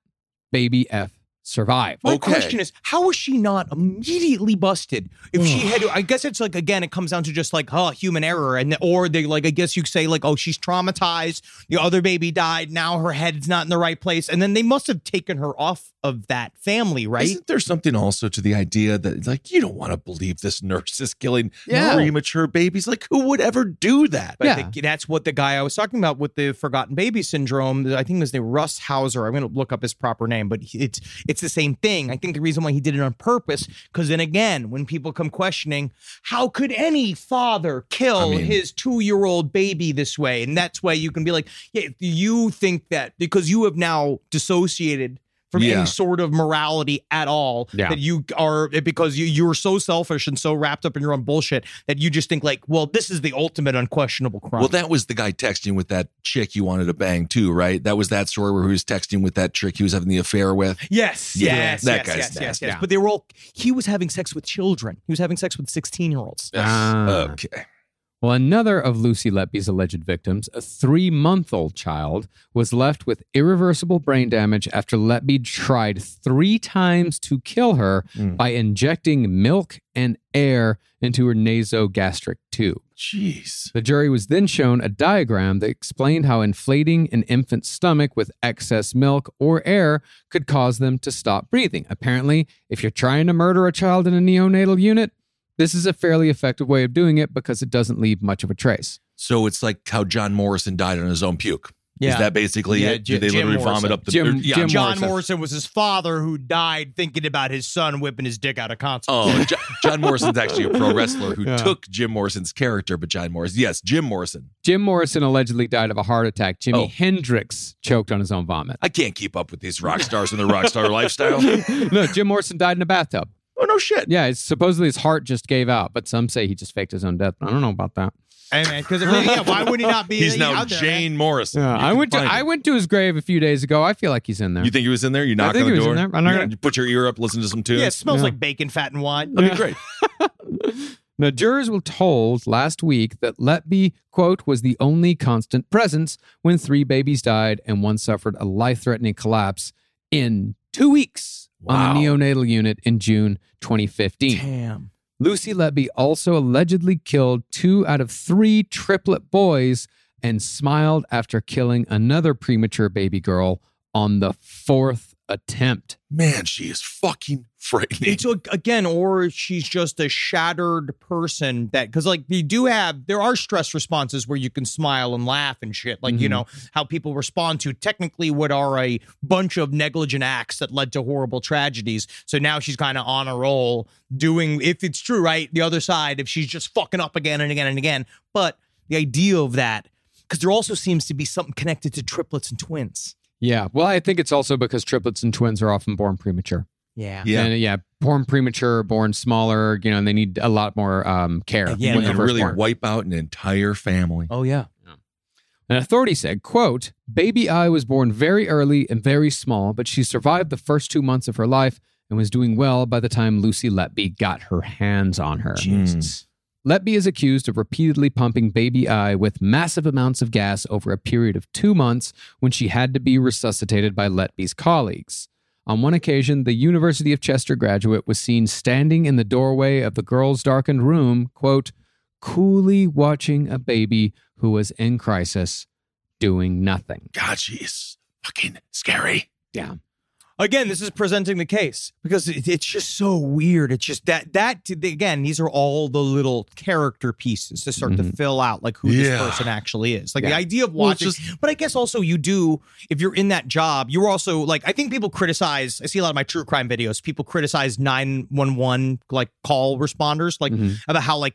Speaker 3: baby F survived.
Speaker 1: My
Speaker 2: Okay.
Speaker 1: question is, how was she not immediately busted? If she had, I guess it's like again, it comes down to just like, oh, human error, and or they like, I guess you say like, oh, she's traumatized. The other baby died. Now her head's not in the right place, and then they must have taken her off of that family, right?
Speaker 2: Isn't there something also to the idea that like you don't want to believe this nurse is killing
Speaker 3: Yeah.
Speaker 2: premature babies? Like who would ever do that?
Speaker 1: But I
Speaker 3: Yeah.
Speaker 1: think that's what the guy I was talking about with the forgotten baby syndrome. I think his name is Russ Hauser. I'm going to look up his proper name, but he- it's it's the same thing. I think the reason why he did it on purpose, because then again, when people come questioning, how could any father kill
Speaker 2: I mean-
Speaker 1: his two year old baby this way? And that's why you can be like, yeah, you think that because you have now dissociated. From
Speaker 2: Yeah.
Speaker 1: any sort of morality at all,
Speaker 3: Yeah.
Speaker 1: that you are because you you're so selfish and so wrapped up in your own bullshit that you just think like, well, this is the ultimate unquestionable crime.
Speaker 2: Well, that was the guy texting with that chick you wanted to bang too, right? That was that story where he was texting with that chick he was having the affair with.
Speaker 1: Yes,
Speaker 2: Yeah,
Speaker 1: yes,
Speaker 2: that
Speaker 1: yes,
Speaker 2: guy's
Speaker 1: yes, yes,
Speaker 2: nasty.
Speaker 1: yes.
Speaker 3: Yeah.
Speaker 1: But they were all. He was having sex with children. He was having sex with sixteen-year-olds.
Speaker 3: Ah.
Speaker 2: okay.
Speaker 3: Well, another of Lucy Letby's alleged victims, a three month old child, was left with irreversible brain damage after Letby tried three times to kill her
Speaker 2: Mm.
Speaker 3: by injecting milk and air into her nasogastric tube.
Speaker 2: Jeez.
Speaker 3: The jury was then shown a diagram that explained how inflating an infant's stomach with excess milk or air could cause them to stop breathing. Apparently, if you're trying to murder a child in a neonatal unit, this is a fairly effective way of doing it because it doesn't leave much of a trace.
Speaker 2: So it's like how John Morrison died on his own puke.
Speaker 1: Yeah.
Speaker 2: Is that basically
Speaker 1: Yeah,
Speaker 2: it?
Speaker 1: J-
Speaker 2: Did they
Speaker 1: Jim
Speaker 2: literally vomit up the
Speaker 3: Jim-
Speaker 2: or- yeah,
Speaker 3: Jim
Speaker 1: John
Speaker 3: Morrison.
Speaker 1: Morrison. was his father who died thinking about his son whipping his dick out of concert.
Speaker 2: Oh, Jo- John Morrison's actually a pro wrestler who
Speaker 3: Yeah.
Speaker 2: took Jim Morrison's character, but John Morrison. Yes, Jim Morrison.
Speaker 3: Jim Morrison allegedly died of a heart attack. Jimi
Speaker 2: Oh.
Speaker 3: Hendrix choked on his own vomit.
Speaker 2: I can't keep up with these rock stars and their rock star lifestyle.
Speaker 3: no, Jim Morrison died in a bathtub.
Speaker 2: Oh no shit.
Speaker 3: Yeah, it's supposedly his heart just gave out, but some say he just faked his own death. I don't know about that.
Speaker 1: Hey man, because yeah, why would he not be?
Speaker 2: He's now
Speaker 1: out there, man?
Speaker 2: Jane Morrison.
Speaker 3: Yeah, I went to
Speaker 2: find
Speaker 3: I went to his grave a few days ago. I feel like he's in there.
Speaker 2: You think he was in there? You knock
Speaker 3: think
Speaker 2: on the
Speaker 3: he was
Speaker 2: door.
Speaker 3: in there. I'm not gonna-
Speaker 2: you put your ear up, listen to some tunes.
Speaker 1: Yeah, it smells
Speaker 3: Yeah.
Speaker 1: like bacon, fat, and wine.
Speaker 2: That'd be great.
Speaker 3: Now, jurors were told last week that Letby, quote, was the only constant presence when three babies died and one suffered a life threatening collapse in two weeks
Speaker 2: Wow.
Speaker 3: on the neonatal unit in June 2015.
Speaker 1: Damn.
Speaker 3: Lucy Letby also allegedly killed two out of three triplet boys and smiled after killing another premature baby girl on the fourth attempt.
Speaker 2: Man, she is fucking frightening.
Speaker 1: It's like, again, or she's just a shattered person that because like you do have there are stress responses where you can smile and laugh and shit. Like, you
Speaker 3: Mhm.
Speaker 1: know, how people respond to technically what are a bunch of negligent acts that led to horrible tragedies. So now she's kind of on a roll doing if it's true, right? The other side, if she's just fucking up again and again and again. But the idea of that, because there also seems to be something connected to triplets and twins.
Speaker 3: Yeah. Well, I think it's also because triplets and twins are often born premature.
Speaker 1: Yeah.
Speaker 2: Yeah.
Speaker 3: And, yeah, born premature, born smaller, you know, and they need a lot more um, care.
Speaker 1: Yeah,
Speaker 3: when
Speaker 2: when
Speaker 3: they're
Speaker 2: you
Speaker 3: first
Speaker 2: really
Speaker 3: born.
Speaker 2: wipe out an entire family.
Speaker 1: Oh yeah.
Speaker 3: An authority said, quote, Baby I was born very early and very small, but she survived the first two months of her life and was doing well by the time Lucy Letby got her hands on her.
Speaker 1: Jesus.
Speaker 3: Letby is accused of repeatedly pumping Baby I with massive amounts of gas over a period of two months when she had to be resuscitated by Letby's colleagues. On one occasion, the University of Chester graduate was seen standing in the doorway of the girl's darkened room, quote, coolly watching a baby who was in crisis doing nothing.
Speaker 2: God, she's fucking scary.
Speaker 3: Yeah.
Speaker 1: Again this is presenting the case because it, it's just so weird it's just that that again these are all the little character pieces to start to fill out like who this person actually is like the idea of
Speaker 2: Well, it's
Speaker 1: watching but i guess also you do if you're in that job you're also like i think people criticize i see a lot of my true crime videos people criticize 911 like call responders like
Speaker 3: Mhm.
Speaker 1: about how like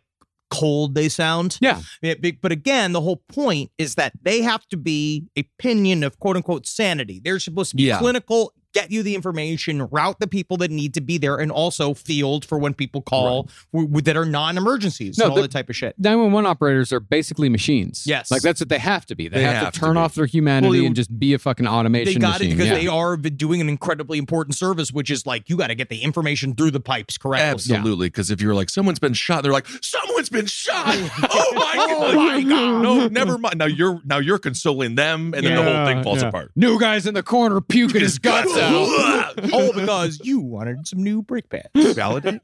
Speaker 1: cold they sound
Speaker 3: Yeah.
Speaker 1: yeah, but again, the whole point is that they have to be a pinion of quote unquote sanity. They're supposed to be
Speaker 2: Yeah.
Speaker 1: clinical get you the information, route the people that need to be there, and also field for when people call w- w- that are non-emergencies
Speaker 3: No,
Speaker 1: and all
Speaker 3: the-
Speaker 1: that type of shit.
Speaker 3: 911 operators are basically machines.
Speaker 1: Yes.
Speaker 3: Like that's what they have to be. They,
Speaker 2: They
Speaker 3: have,
Speaker 2: have
Speaker 3: to
Speaker 2: to
Speaker 3: turn
Speaker 2: be.
Speaker 3: off their humanity
Speaker 1: Well, you-
Speaker 3: and just be a fucking automation
Speaker 1: They got
Speaker 3: machine.
Speaker 1: it because
Speaker 3: yeah.
Speaker 1: they are doing an incredibly important service, which is like you got to get the information through the pipes correctly.
Speaker 2: Absolutely, because if you're like someone's been shot, they're like someone's been shot. Oh, oh my god!
Speaker 1: my God.
Speaker 2: No, never mind. Now you're now you're consoling them, and then the whole thing falls
Speaker 3: Yeah.
Speaker 2: apart.
Speaker 3: New guy's in the corner puking his guts out.
Speaker 1: All because you wanted some new brake pads. Validate.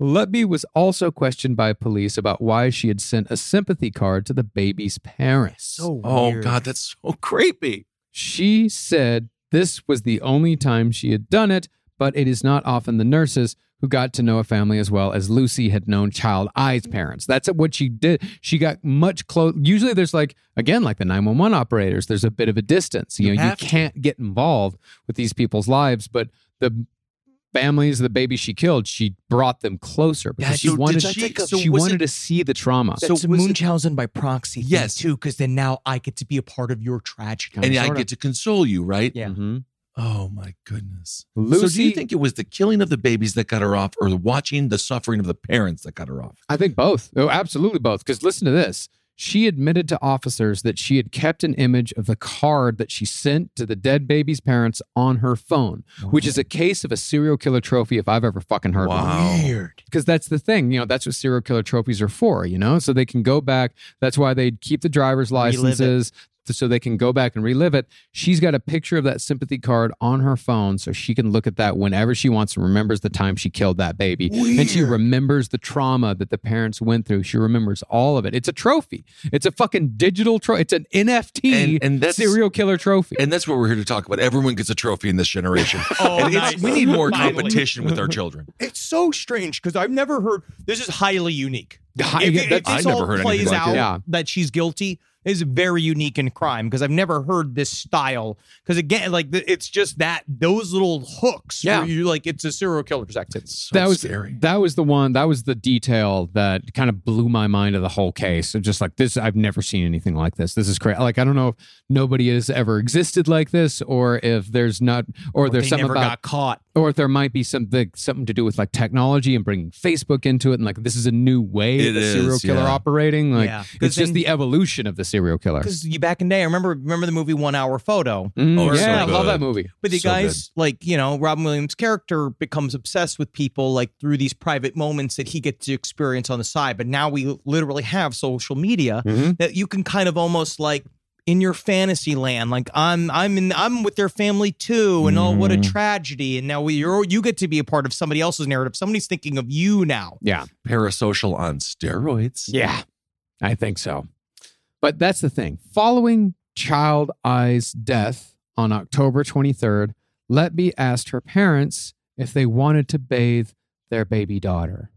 Speaker 3: Letby was also questioned by police about why she had sent a sympathy card to the baby's parents.
Speaker 2: So Oh god, that's so creepy.
Speaker 3: She said this was the only time she had done it, but it is not often the nurses who got to know a family as well as Lucy had known Child I's parents. That's what she did. She got much close. Usually, there's like, again, like the 911 operators, there's a bit of a distance. You,
Speaker 2: You
Speaker 3: know, you
Speaker 2: to.
Speaker 3: can't get involved with these people's lives, but the families the baby she killed, she brought them closer because
Speaker 2: Yeah,
Speaker 3: she
Speaker 2: so did
Speaker 3: wanted,
Speaker 2: she-
Speaker 3: she,
Speaker 2: so was
Speaker 3: wanted
Speaker 2: it-
Speaker 3: to see the trauma.
Speaker 2: So
Speaker 1: That's a
Speaker 2: was it-
Speaker 1: by proxy,
Speaker 2: Yes.
Speaker 1: too, because then now I get to be a part of your tragedy.
Speaker 2: And I get to console you, right?
Speaker 1: Yeah.
Speaker 3: Mhm.
Speaker 2: Oh my goodness. so do you think it was the killing of the babies that got her off, or the watching the suffering of the parents that got her off?
Speaker 3: I think both. Oh, absolutely both. Because listen to this. She admitted to officers that she had kept an image of the card that she sent to the dead baby's parents on her phone, which is a case of a serial killer trophy if I've ever fucking heard of one.
Speaker 2: Wow.
Speaker 1: Weird.
Speaker 3: Because that's the thing, you know, that's what serial killer trophies are for, you know? So they can go back. That's why they keep the driver's licenses so they can go back and relive it. She's got a picture of that sympathy card on her phone so she can look at that whenever she wants and remembers the time she killed that baby. And she remembers the trauma that the parents went through. She remembers all of it. It's a trophy. It's a fucking digital trophy. It's an NFT
Speaker 2: And- and that's-
Speaker 3: serial killer trophy.
Speaker 2: And that's what we're here to talk about. Everyone gets a trophy in this generation.
Speaker 1: Oh,
Speaker 2: and
Speaker 1: nice.
Speaker 2: we need more competition with our children.
Speaker 1: It's so strange because I've never heard. This is highly unique.
Speaker 3: Hi-
Speaker 1: If,
Speaker 3: yeah,
Speaker 1: if
Speaker 3: that's-
Speaker 2: I
Speaker 1: this
Speaker 2: never
Speaker 1: all
Speaker 2: heard anything
Speaker 1: plays
Speaker 2: like
Speaker 1: out
Speaker 2: it.
Speaker 3: Yeah.
Speaker 1: that she's guilty is very unique in crime because I've never heard this style. Because again, like it's just that those little hooks.
Speaker 3: Yeah.
Speaker 1: where you like it's a serial killer's activity.
Speaker 2: So
Speaker 3: that was
Speaker 2: scary.
Speaker 3: that was the one that was the detail that kind of blew my mind of the whole case. So just like this, I've never seen anything like this. This is crazy. Like I don't know if nobody has ever existed like this, or if there's not, or, there's
Speaker 1: they
Speaker 3: something about,
Speaker 1: got caught.
Speaker 3: or if there might be something something to do with like technology and bringing Facebook into it, and like this is a new way
Speaker 2: It
Speaker 3: of a serial killer
Speaker 2: yeah.
Speaker 3: operating. Like
Speaker 1: Yeah. 'Cause
Speaker 3: it's just
Speaker 1: then-
Speaker 3: the evolution of the serial killer.
Speaker 1: Because you back in the day, I remember remember the movie One Hour Photo.
Speaker 3: Mm,
Speaker 2: Oh,
Speaker 3: yeah,
Speaker 2: so
Speaker 3: I love that movie.
Speaker 1: But the
Speaker 2: So
Speaker 1: guys, like, you know, Robin Williams' character becomes obsessed with people like through these private moments that he gets to experience on the side. But now we literally have social media
Speaker 3: Mhm.
Speaker 1: that you can kind of almost like in your fantasy land, like I'm I'm in I'm with their family too, and oh what a tragedy. And now we you're you get to be a part of somebody else's narrative. Somebody's thinking of you now.
Speaker 3: Yeah.
Speaker 2: Parasocial on steroids.
Speaker 3: Yeah, I think so. But that's the thing. Following Child I's death on October 23rd, Letby asked her parents if they wanted to bathe their baby daughter.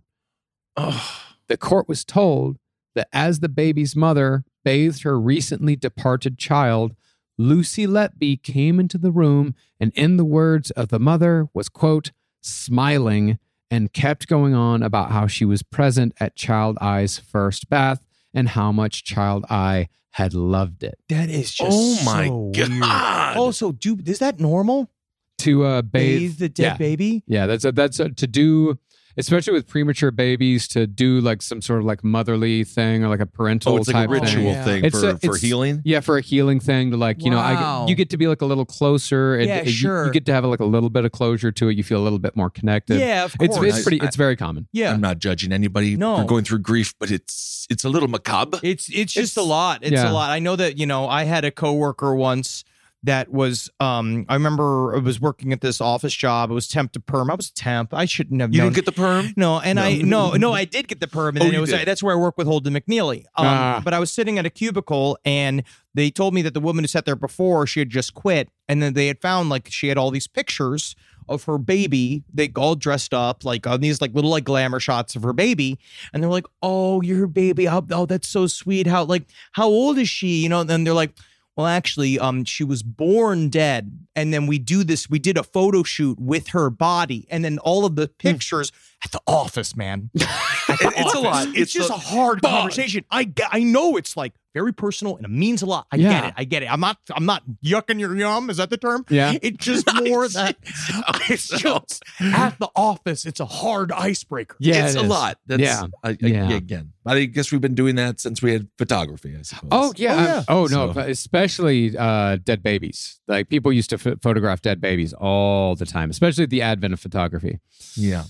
Speaker 2: Oh,
Speaker 3: The court was told that as the baby's mother bathed her recently departed child, Lucy Letby came into the room and, in the words of the mother, was, quote, smiling and kept going on about how she was present at Child I's first bath and how much Child I had loved it.
Speaker 1: That is just
Speaker 2: Oh my
Speaker 1: so weird.
Speaker 2: God.
Speaker 1: Also, do is that normal?
Speaker 3: To uh, bathe,
Speaker 1: Bathe the dead
Speaker 3: yeah.
Speaker 1: baby?
Speaker 3: Yeah, that's a, that's a, to do, especially with premature babies, to do like some sort of like motherly thing or like a parental
Speaker 2: oh, it's like a ritual
Speaker 3: thing.
Speaker 1: Yeah.
Speaker 2: thing
Speaker 3: It's
Speaker 2: for,
Speaker 3: a-
Speaker 2: for healing.
Speaker 3: Yeah, for a healing thing to like, you know, I, you get to be like a little closer. and
Speaker 1: Yeah,
Speaker 3: you-
Speaker 1: sure.
Speaker 3: You, get to have like a little bit of closure to it. You feel a little bit more connected.
Speaker 1: Yeah, of
Speaker 3: It's,
Speaker 1: course.
Speaker 3: it's pretty,
Speaker 2: I-
Speaker 3: it's very common.
Speaker 1: yeah.
Speaker 2: I'm not judging anybody
Speaker 1: No.
Speaker 2: for going through grief, but it's it's a little macabre.
Speaker 1: It's it's just
Speaker 3: It's-
Speaker 1: a lot. It's
Speaker 3: yeah.
Speaker 1: a lot. I know that you know I had a coworker once that was um I remember I was working at this office job. It was temp to perm. I was temp. I shouldn't have
Speaker 2: You
Speaker 1: known.
Speaker 2: didn't get the perm?
Speaker 1: no, and I no no I did get the perm, and
Speaker 2: Oh,
Speaker 1: then it was
Speaker 2: did.
Speaker 1: that's where I work with Holden McNeely. Um,
Speaker 3: Ah.
Speaker 1: But I was sitting at a cubicle, and they told me that the woman who sat there before she had just quit, and then they had found like she had all these pictures of her baby, they all dressed up like on these like little like glamour shots of her baby, and they're like, "Oh, your baby! How, oh, that's so sweet! How like how old is she? You know?" And then they're like. Well, actually, um, she was born dead, and then we do this. We did a photo shoot with her body, and then all of the pictures at the office, man. At the
Speaker 2: It- it's a lot.
Speaker 1: It's,
Speaker 2: It's
Speaker 1: just
Speaker 2: a-
Speaker 1: a hard conversation. I I know it's like very personal and it means a lot. I
Speaker 6: Yeah.
Speaker 1: get it. I get it. I'm not I'm not yucking your yum. Is that the term?
Speaker 6: Yeah.
Speaker 1: It's just more that it's just at the office. It's a hard icebreaker.
Speaker 6: Yeah,
Speaker 2: it's
Speaker 6: it
Speaker 2: a
Speaker 6: is.
Speaker 2: lot. That's,
Speaker 6: Yeah.
Speaker 2: I, I-
Speaker 6: Yeah.
Speaker 2: Again, I guess we've been doing that since we had photography. I suppose.
Speaker 6: Oh yeah.
Speaker 1: Oh, yeah.
Speaker 6: Oh, no,
Speaker 2: So-
Speaker 6: especially uh, dead babies. Like people used to ph- photograph dead babies all the time, especially at the advent of photography.
Speaker 2: yeah.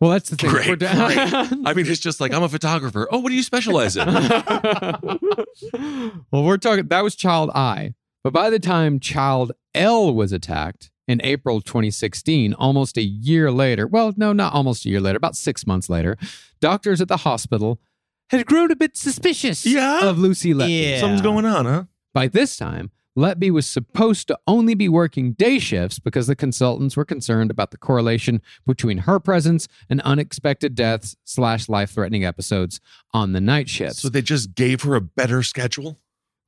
Speaker 6: Well, that's the thing.
Speaker 2: Great,
Speaker 6: We're down-
Speaker 2: I mean, it's just like I'm a photographer. Oh, what do you specialize in?
Speaker 6: well, we're talking that was child I. But by the time child L was attacked in April 2016, almost a year later, well, no, not almost a year later, about six months later, doctors at the hospital had grown a bit suspicious
Speaker 2: Yeah?
Speaker 6: of Lucy Letby.
Speaker 1: Yeah.
Speaker 2: Something's going on, huh?
Speaker 6: By this time, Letby was supposed to only be working day shifts because the consultants were concerned about the correlation between her presence and unexpected deaths slash life threatening episodes on the night shifts.
Speaker 2: So they just gave her a better schedule.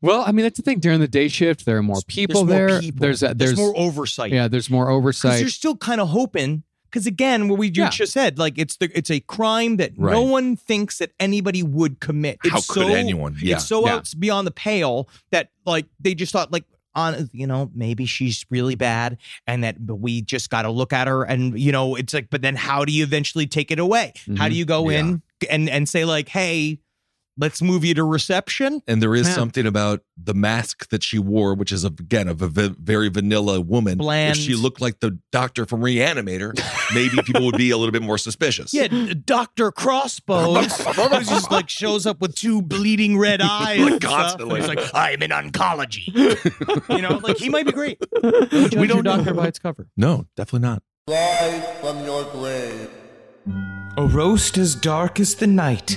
Speaker 6: well, I mean that's the thing. During the day shift, there are more people
Speaker 1: There's more
Speaker 6: there.
Speaker 1: people.
Speaker 6: There's a, there's,
Speaker 1: more oversight.
Speaker 6: yeah, there's more oversight.
Speaker 1: you're still kind of hoping. Because again, what we you
Speaker 6: Yeah.
Speaker 1: just said, like it's the it's a crime that no one thinks that anybody would commit. It's
Speaker 2: How could
Speaker 1: so,
Speaker 2: anyone? Yeah.
Speaker 1: It's so
Speaker 6: Yeah.
Speaker 1: out beyond the pale that like they just thought like on you know maybe she's really bad and that but we just got to look at her and you know it's like but then how do you eventually take it away? How do mm-hmm. you go
Speaker 2: Yeah.
Speaker 1: in and and say like hey let's move you to reception?
Speaker 2: And there is
Speaker 6: Yeah.
Speaker 2: something about the mask that she wore, which is again of a v- very vanilla woman.
Speaker 1: Bland.
Speaker 2: If she looked like the doctor from Reanimator, maybe people would be a little bit more suspicious.
Speaker 1: Yeah, Doctor Crossbones just like shows up with two bleeding red eyes, and stuff,
Speaker 2: constantly.
Speaker 1: He's like, I'm in oncology. you know, like he might be great.
Speaker 6: we don't doctor by its cover.
Speaker 2: No, definitely not.
Speaker 7: A roast as dark as the night,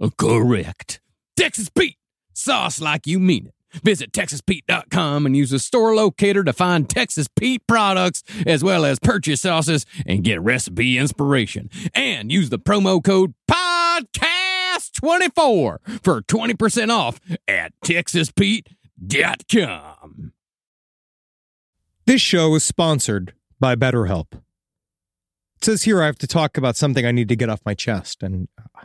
Speaker 3: Uh, correct. Texas Pete, sauce like you mean it. Visit TexasPete.com and use the store locator to find Texas Pete products as well as purchase sauces and get recipe inspiration. And use the promo code PODCAST24 for 20% off at TexasPete.com.
Speaker 1: This show is sponsored by BetterHelp. It says here I have to talk about something I need to get off my chest, and uh,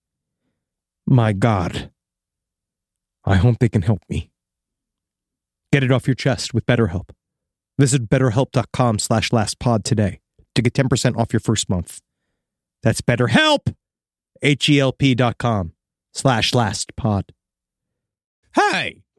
Speaker 8: My God. I hope they can help me. Get it off your chest with BetterHelp. Visit betterhelp.com slash lastpod today to get 10% off your first month. That's BetterHelp! H-E-L-P dot com slash lastpod.
Speaker 3: Hey,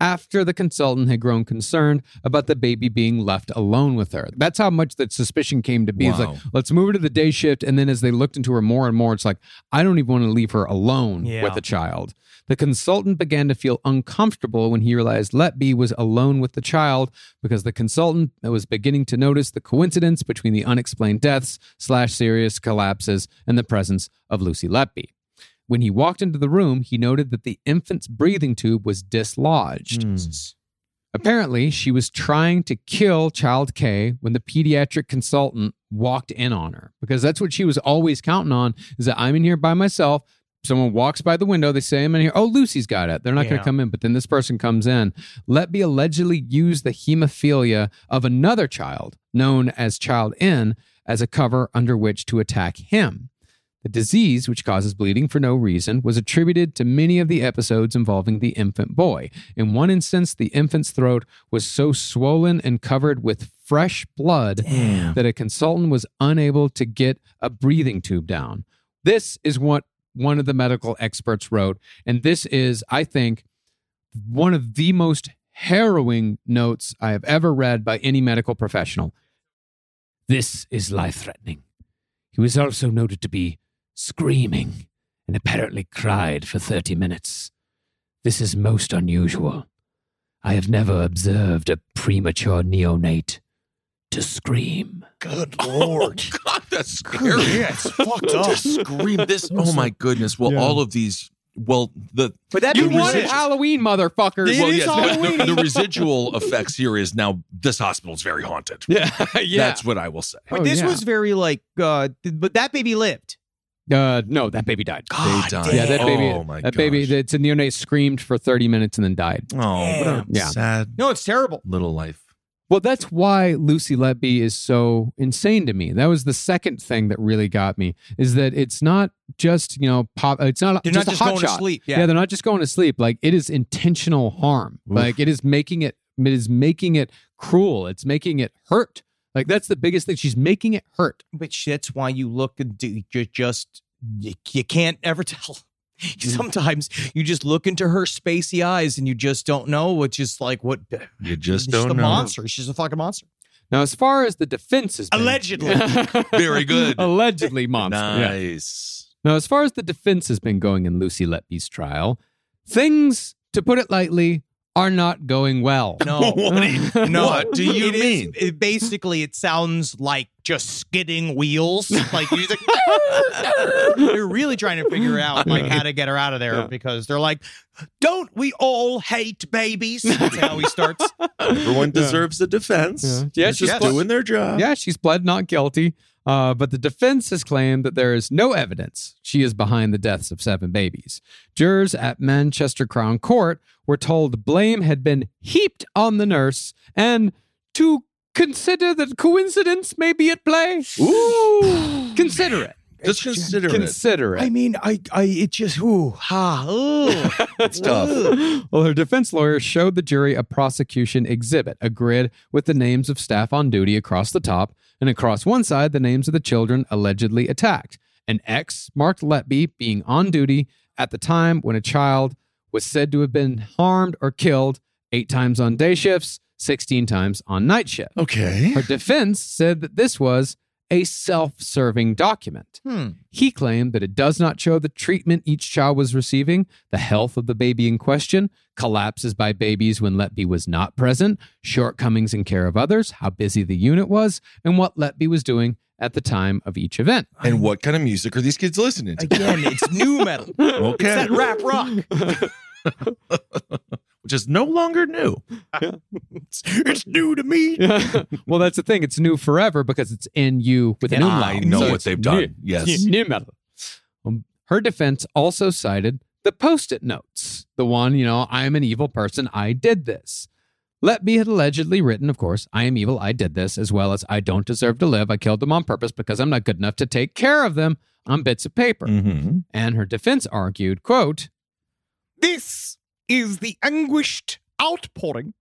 Speaker 3: after the consultant had grown concerned about the baby being left alone with her. That's how much that suspicion came to be. It's like, let's move her to the day shift. And then as they looked into her more and more, it's like, I don't even want to leave her alone
Speaker 1: Yeah.
Speaker 3: with a child. The consultant began to feel uncomfortable when he realized Letby was alone with the child because the consultant was beginning to notice the coincidence between the unexplained deaths slash serious collapses and the presence of Lucy Letby. When he walked into the room, he noted that the infant's breathing tube was dislodged. Hmm. Apparently, she was trying to kill child K when the pediatric consultant walked in on her because that's what she was always counting on is that I'm in here by myself. Someone walks by the window, they say, I'm in here. Oh, Lucy's got it. They're not going to come in. But then this person comes in. Let Letby allegedly used the hemophilia of another child, known as Child N, as a cover under which to attack him. The disease, which causes bleeding for no reason, was attributed to many of the episodes involving the infant boy. In one instance, the infant's throat was so swollen and covered with fresh blood that a consultant was unable to get a breathing tube down. This is what one of the medical experts wrote. And this is, I think, one of the most harrowing notes I have ever read by any medical professional. This is life threatening. He was also noted to be screaming and apparently cried for 30 minutes. This is most unusual. I have never observed a premature neonate to scream.
Speaker 1: Good lord.
Speaker 2: Oh, God, that's scary.
Speaker 1: yeah, it's fucked up.
Speaker 2: to scream this. Oh my goodness. Well,
Speaker 8: Yeah.
Speaker 2: all of these. Well, the
Speaker 1: But that
Speaker 3: You
Speaker 1: baby
Speaker 3: wanted. Halloween, motherfuckers.
Speaker 1: It
Speaker 2: well, yes, the- the,
Speaker 1: Halloween.
Speaker 2: the residual effects here is now this hospital's very haunted.
Speaker 3: Yeah, yeah.
Speaker 2: That's what I will say.
Speaker 1: But
Speaker 3: Oh,
Speaker 1: this
Speaker 3: yeah.
Speaker 1: was very like, uh, th- but that baby lived.
Speaker 3: Uh, no, that baby died.
Speaker 2: They died.
Speaker 3: Yeah, that baby.
Speaker 2: Oh my
Speaker 3: that baby.
Speaker 2: gosh.
Speaker 3: It's a neonate screamed for thirty minutes and then died.
Speaker 2: Oh, what a
Speaker 3: Yeah.
Speaker 2: sad
Speaker 1: No, it's terrible.
Speaker 2: little life.
Speaker 3: Well, that's why Lucy Letby is so insane to me. That was the second thing that really got me is that it's not just you know pop. It's not
Speaker 1: They're
Speaker 3: just
Speaker 1: not
Speaker 3: a
Speaker 1: just
Speaker 3: hot
Speaker 1: going to
Speaker 3: shot.
Speaker 1: sleep.
Speaker 3: Yeah.
Speaker 1: Yeah.
Speaker 3: they're not just going to sleep. Like it is intentional harm. Like it is making it. It is making it cruel. It's making it hurt. Like that's the biggest thing. She's making it hurt.
Speaker 1: Which that's why you look and do you just you, you can't ever tell.
Speaker 3: Mm.
Speaker 1: Sometimes you just look into her spacey eyes and you just don't know. Which is like what
Speaker 2: You just
Speaker 1: she's
Speaker 2: don't
Speaker 1: a
Speaker 2: know.
Speaker 1: monster. She's a fucking monster.
Speaker 3: Now, as far as the defense is
Speaker 1: Allegedly.
Speaker 2: Very good.
Speaker 3: allegedly monster. Yeah.
Speaker 2: Nice.
Speaker 3: Now, as far as the defense has been going in Lucy Letby's trial, things, to put it lightly, are not going well.
Speaker 1: No,
Speaker 2: What do you-
Speaker 1: no.
Speaker 2: what do you
Speaker 1: It is-
Speaker 2: mean?
Speaker 1: it basically, it sounds like just skidding wheels. Like he's like, they're really trying to figure out like how to get her out of there because they're like, don't we all hate babies? That's how he starts.
Speaker 2: Everyone deserves a defense.
Speaker 3: Yeah.
Speaker 2: Yeah,
Speaker 3: Yeah,
Speaker 2: just
Speaker 3: she's-
Speaker 2: doing their job.
Speaker 3: Yeah, she's pled not guilty. Uh, but the defense has claimed that there is no evidence she is behind the deaths of seven babies. Jurors at Manchester Crown Court were told blame had been heaped on the nurse and to consider that coincidence may be at play.
Speaker 2: Ooh.
Speaker 3: Consider it.
Speaker 2: Just consider it.
Speaker 3: Consider it.
Speaker 1: I mean, I, I, it just, ooh, ha, ooh.
Speaker 2: It's tough.
Speaker 3: well, her defense lawyer showed the jury a prosecution exhibit, a grid with the names of staff on duty across the top, and across one side, the names of the children allegedly attacked. An X marked Letby being on duty at the time when a child was said to have been harmed or killed eight times on day shifts, 16 times on night shift.
Speaker 2: Okay.
Speaker 3: Her defense said that this was a self serving document.
Speaker 1: Hmm.
Speaker 3: He claimed that it does not show the treatment each child was receiving, the health of the baby in question, collapses by babies when Letby was not present, shortcomings in care of others, how busy the unit was, and what Letby was doing at the time of each event.
Speaker 2: And what kind of music are these kids listening to?
Speaker 1: Again, it's new metal.
Speaker 2: Okay.
Speaker 1: It's that rap rock.
Speaker 2: Which is no longer new.
Speaker 1: It's new to me.
Speaker 3: well, that's the thing. It's new forever because it's in you with an
Speaker 2: And. I know
Speaker 3: So
Speaker 2: what they've done.
Speaker 3: new.
Speaker 2: Yes.
Speaker 3: It's new metal. Um, her defense also cited the post-it notes. The one, you know, I am an evil person. I did this. Letby had allegedly written, of course, I am evil. I did this, as well as I don't deserve to live. I killed them on purpose because I'm not good enough to take care of them on bits of paper.
Speaker 2: Mm-hmm.
Speaker 3: And her defense argued, quote,
Speaker 1: This is the anguished outpouring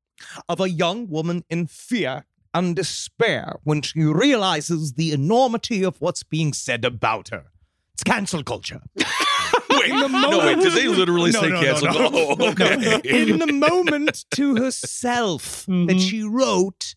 Speaker 1: of a young woman in fear and despair when she realizes the enormity of what's being said about her. It's cancel culture.
Speaker 2: Wait,
Speaker 1: In the
Speaker 2: no, wait, did they literally
Speaker 1: No,
Speaker 2: say
Speaker 1: no, no,
Speaker 2: cancel?
Speaker 1: no.
Speaker 2: Oh, okay.
Speaker 1: in the moment to herself mm-hmm. that she wrote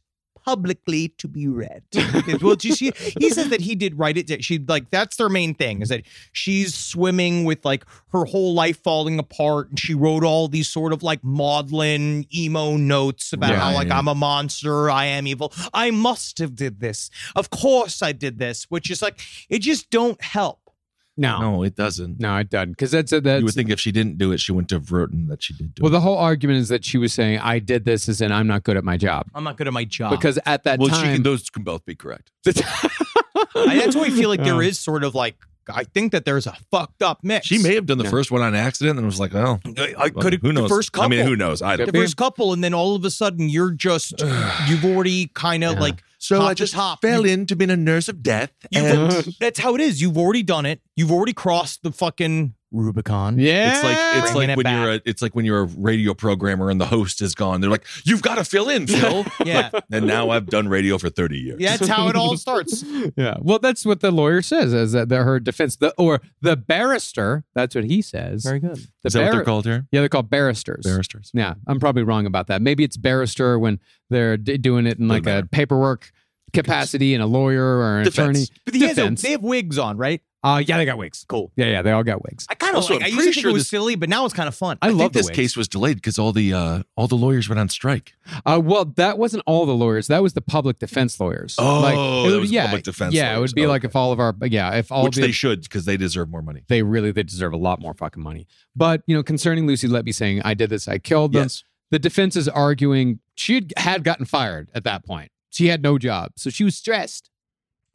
Speaker 1: publicly to be read. well, she, he says that he did write it. She like that's their main thing is that she's swimming with like her whole life falling apart, and she wrote all these sort of like maudlin emo notes about
Speaker 2: Yeah,
Speaker 1: how like
Speaker 2: yeah.
Speaker 1: I'm a monster, I am evil. I must have did this. Of course I did this, which is like it just don't help.
Speaker 3: No, no,
Speaker 2: No, it doesn't.
Speaker 3: No, it doesn't. Because that's, that's
Speaker 2: you would think if she didn't do it, she wouldn't have written that she did do
Speaker 3: well,
Speaker 2: it.
Speaker 3: the whole argument is that she was saying, I did this as in I'm not good at my job.
Speaker 1: I'm not good at my job
Speaker 3: Because at that
Speaker 2: Well, she can, those can both be correct.
Speaker 1: I, that's why I feel like there
Speaker 3: Yeah. Oh.
Speaker 1: is sort of like I think that there's a fucked up mix.
Speaker 2: She may have done the
Speaker 3: Yeah.
Speaker 2: first one on accident and was like, well,
Speaker 1: I, I
Speaker 2: well,
Speaker 1: could have
Speaker 2: who knows?
Speaker 1: the first couple.
Speaker 2: I mean, who knows? I
Speaker 1: The
Speaker 2: don't.
Speaker 3: Could be.
Speaker 1: first couple, and then all of a sudden you're just you've already kind of
Speaker 3: Yeah.
Speaker 1: like
Speaker 2: So
Speaker 1: top
Speaker 2: I just
Speaker 1: top.
Speaker 2: fell
Speaker 1: You-
Speaker 2: into being a nurse of death. And
Speaker 1: that's how it is. You've already done it. You've already crossed the fucking Rubicon.
Speaker 3: yeah,
Speaker 2: it's like it's
Speaker 1: Bringing
Speaker 2: like
Speaker 1: it
Speaker 2: when you're a it's like when you're a radio programmer and the host is gone. They're like, you've got to fill in, Phil.
Speaker 1: Yeah.
Speaker 2: and now I've done radio for 30 years.
Speaker 1: Yeah, that's how it all starts.
Speaker 3: yeah. Well, that's what the lawyer says, is that her defense, the or the barrister. That's what he says.
Speaker 1: Very good.
Speaker 3: The
Speaker 2: Is that what they're called here?
Speaker 3: Yeah, they're called barristers.
Speaker 2: Barristers.
Speaker 3: Yeah, I'm probably wrong about that. Maybe it's barrister when they're d- doing it in like a paperwork capacity, and a lawyer or an
Speaker 2: Defense.
Speaker 3: attorney.
Speaker 1: But he has a,
Speaker 3: Defense.
Speaker 1: they have wigs on, right?
Speaker 3: Uh, yeah, they got wigs. Cool. Yeah, yeah, they all got wigs.
Speaker 1: I kind of
Speaker 2: Also,
Speaker 1: like.
Speaker 2: I'm
Speaker 1: I used
Speaker 2: pretty
Speaker 1: to think
Speaker 2: sure
Speaker 1: it was
Speaker 2: this-
Speaker 1: silly, but now it's kind of fun.
Speaker 3: I,
Speaker 2: I
Speaker 3: love
Speaker 2: think
Speaker 3: the
Speaker 2: this
Speaker 3: wigs.
Speaker 2: case was delayed because all the uh, all the lawyers went on strike.
Speaker 3: Uh, well, that wasn't all the lawyers. That was the public defense lawyers.
Speaker 2: Oh,
Speaker 3: like,
Speaker 2: that
Speaker 3: would-
Speaker 2: was
Speaker 3: yeah,
Speaker 2: public defense
Speaker 3: Yeah, it
Speaker 2: lawyers.
Speaker 3: would be like
Speaker 2: Okay.
Speaker 3: if all of our yeah, if all
Speaker 2: which
Speaker 3: the,
Speaker 2: they should because they deserve more money.
Speaker 3: they really they deserve a lot more fucking money. But you know, concerning Lucy Letby saying I did this, I killed them.
Speaker 2: Yes.
Speaker 3: The defense is arguing she had, had gotten fired at that point. She had no job, so she was stressed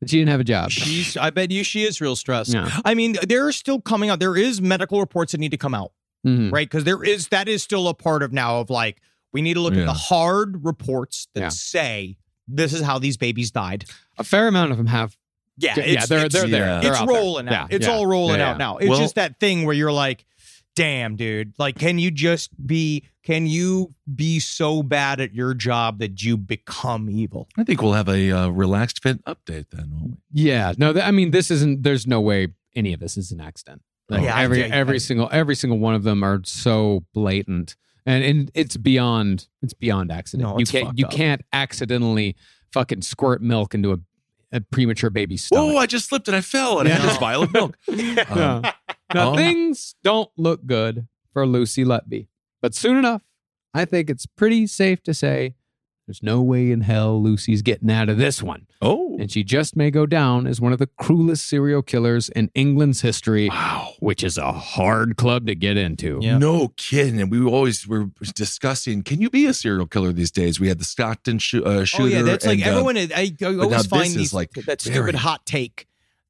Speaker 3: that she didn't have a job.
Speaker 1: She's. I bet you she is real stressed.
Speaker 3: Yeah.
Speaker 1: I mean, there are still coming out. There is medical reports that need to come out.
Speaker 3: Mhm.
Speaker 1: right? Because there is that is still a part of now of like we need to look at the hard reports that
Speaker 3: Yeah.
Speaker 1: say this is how these babies died.
Speaker 3: A fair amount of them have.
Speaker 1: Yeah,
Speaker 3: yeah,
Speaker 1: it's,
Speaker 3: they're
Speaker 1: it's,
Speaker 3: they're there.
Speaker 2: yeah.
Speaker 1: It's rolling out.
Speaker 3: Yeah,
Speaker 1: it's
Speaker 3: yeah.
Speaker 1: all rolling
Speaker 3: Yeah,
Speaker 1: out now. It's
Speaker 2: Well-
Speaker 1: just that thing where you're like, damn, dude. Like, can you just be? Can you be so bad at your job that you become evil?
Speaker 2: I think we'll have a uh, relaxed fit update then, won't we?
Speaker 3: Yeah, no, th- I mean, this isn't. There's no way any of this is an accident. Like
Speaker 1: Yeah,
Speaker 3: every
Speaker 1: I-
Speaker 3: every
Speaker 1: I-
Speaker 3: single every single one of them are so blatant, and and it's beyond it's beyond accident.
Speaker 1: No,
Speaker 3: you
Speaker 1: it's
Speaker 3: can't you
Speaker 1: up.
Speaker 3: can't accidentally fucking squirt milk into a, a premature baby's
Speaker 2: Oh. I just slipped and I fell and I had this vial of milk. Um,
Speaker 3: now
Speaker 2: oh.
Speaker 3: things don't look good for Lucy Letby, but soon enough, I think it's pretty safe to say There's no way in hell Lucy's getting out of this one.
Speaker 2: Oh,
Speaker 3: And she just may go down as one of the cruelest serial killers in England's history,
Speaker 2: wow.
Speaker 3: which is a hard club to get into.
Speaker 1: Yeah.
Speaker 2: No kidding. And we always were discussing, can you be a serial killer these days? We had the Stockton shoo- uh, shooter.
Speaker 1: Oh yeah, that's like
Speaker 2: and, uh,
Speaker 1: everyone. I, I always find these
Speaker 2: like,
Speaker 1: that
Speaker 2: very-
Speaker 1: stupid hot take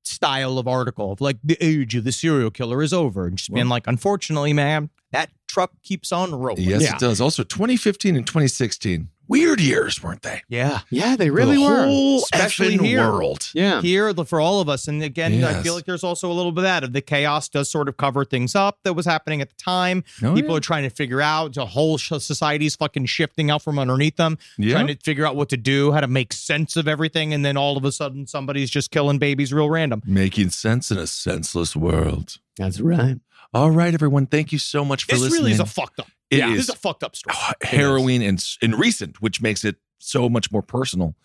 Speaker 1: style of article of like the age of the serial killer is over, and just being like, unfortunately, man, that truck keeps on rolling.
Speaker 2: Yes,
Speaker 3: Yeah.
Speaker 2: it does. Also, 2015 and 2016, weird years, weren't they?
Speaker 1: yeah.
Speaker 3: Yeah, they really
Speaker 2: the
Speaker 3: were.
Speaker 2: whole
Speaker 1: Especially
Speaker 2: effing
Speaker 1: here.
Speaker 2: world.
Speaker 3: Yeah.
Speaker 1: Here for all of us, and again, I feel like there's also a little bit of that of the chaos does sort of cover things up that was happening at the time.
Speaker 2: Oh,
Speaker 1: People
Speaker 2: yeah.
Speaker 1: are trying to figure out the whole society's fucking shifting out from underneath them,
Speaker 2: Yeah.
Speaker 1: trying to figure out what to do, how to make sense of everything, and then all of a sudden somebody's just killing babies real random.
Speaker 2: Making sense in a senseless world.
Speaker 3: That's right.
Speaker 2: All right, everyone. Thank you so much for
Speaker 1: This
Speaker 2: listening.
Speaker 1: This really is a fucked up.
Speaker 2: It
Speaker 1: yeah,
Speaker 2: is.
Speaker 1: this is a fucked up story.
Speaker 2: Harrowing and, and recent, which makes it so much more personal.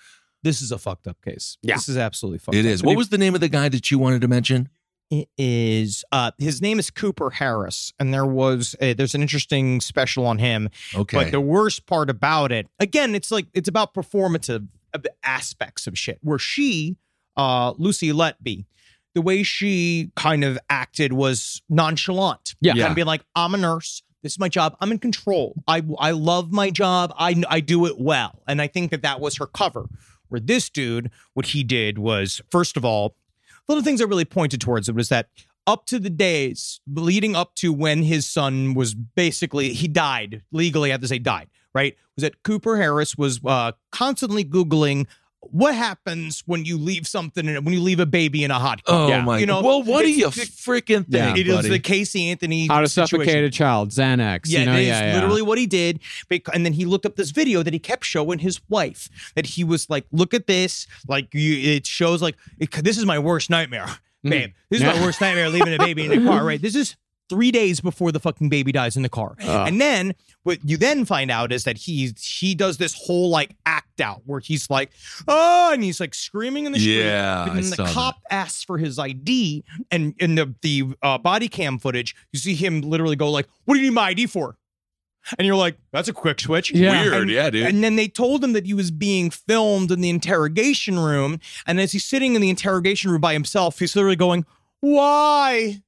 Speaker 1: This is a fucked up case.
Speaker 3: Yeah.
Speaker 1: This is absolutely fucked
Speaker 2: It
Speaker 1: up.
Speaker 2: is. What was the name of the guy that you wanted to mention?
Speaker 1: it is uh his name is Cooper Harris and there was a, there's an interesting special on him
Speaker 2: Okay.
Speaker 1: but the worst part about it again it's like it's about performative aspects of shit where she uh Lucy Letby the way she kind of acted was nonchalant
Speaker 3: Yeah.
Speaker 1: kind of being like I'm a nurse this is my job. I'm in control. I I love my job. I I do it well. And I think that that was her cover. Where this dude what he did was first of all one of the things I really pointed towards it was that up to the days leading up to when his son was basically he died legally I have to say died right? Was that Cooper Harris was uh, constantly googling what happens when you leave something in, when you leave a baby in a hot car?
Speaker 2: oh
Speaker 1: cup.
Speaker 2: my
Speaker 1: you know,
Speaker 2: Well, what do you
Speaker 1: it-
Speaker 2: freaking
Speaker 3: Yeah.
Speaker 2: think?
Speaker 1: it is
Speaker 2: buddy?
Speaker 1: the Casey Anthony
Speaker 3: How to
Speaker 1: situation.
Speaker 3: suffocate a child, Xanax.
Speaker 1: Yeah,
Speaker 3: you know,
Speaker 1: that is
Speaker 3: yeah, yeah.
Speaker 1: literally what he did. And then he looked up this video that he kept showing his wife. That he was like, "Look at this! Like, you, it shows like it, this is my worst nightmare, hmm. babe. This is my worst nightmare leaving a baby in a car. Right? This is three days before the fucking baby dies in the car.
Speaker 3: Uh.
Speaker 1: And then what you then find out is that he he does this whole like act out where he's like, oh, and he's like screaming in the street.
Speaker 2: Yeah,
Speaker 1: And the
Speaker 2: saw that.
Speaker 1: cop asks for his ID, and in the the uh, body cam footage, you see him literally go like, "What do you need my ID for?" And you're like, "That's a quick switch."
Speaker 3: Yeah.
Speaker 2: Weird,
Speaker 1: And-
Speaker 2: yeah, dude.
Speaker 1: And then they told him that he was being filmed in the interrogation room, and as he's sitting in the interrogation room by himself, he's literally going, "Why,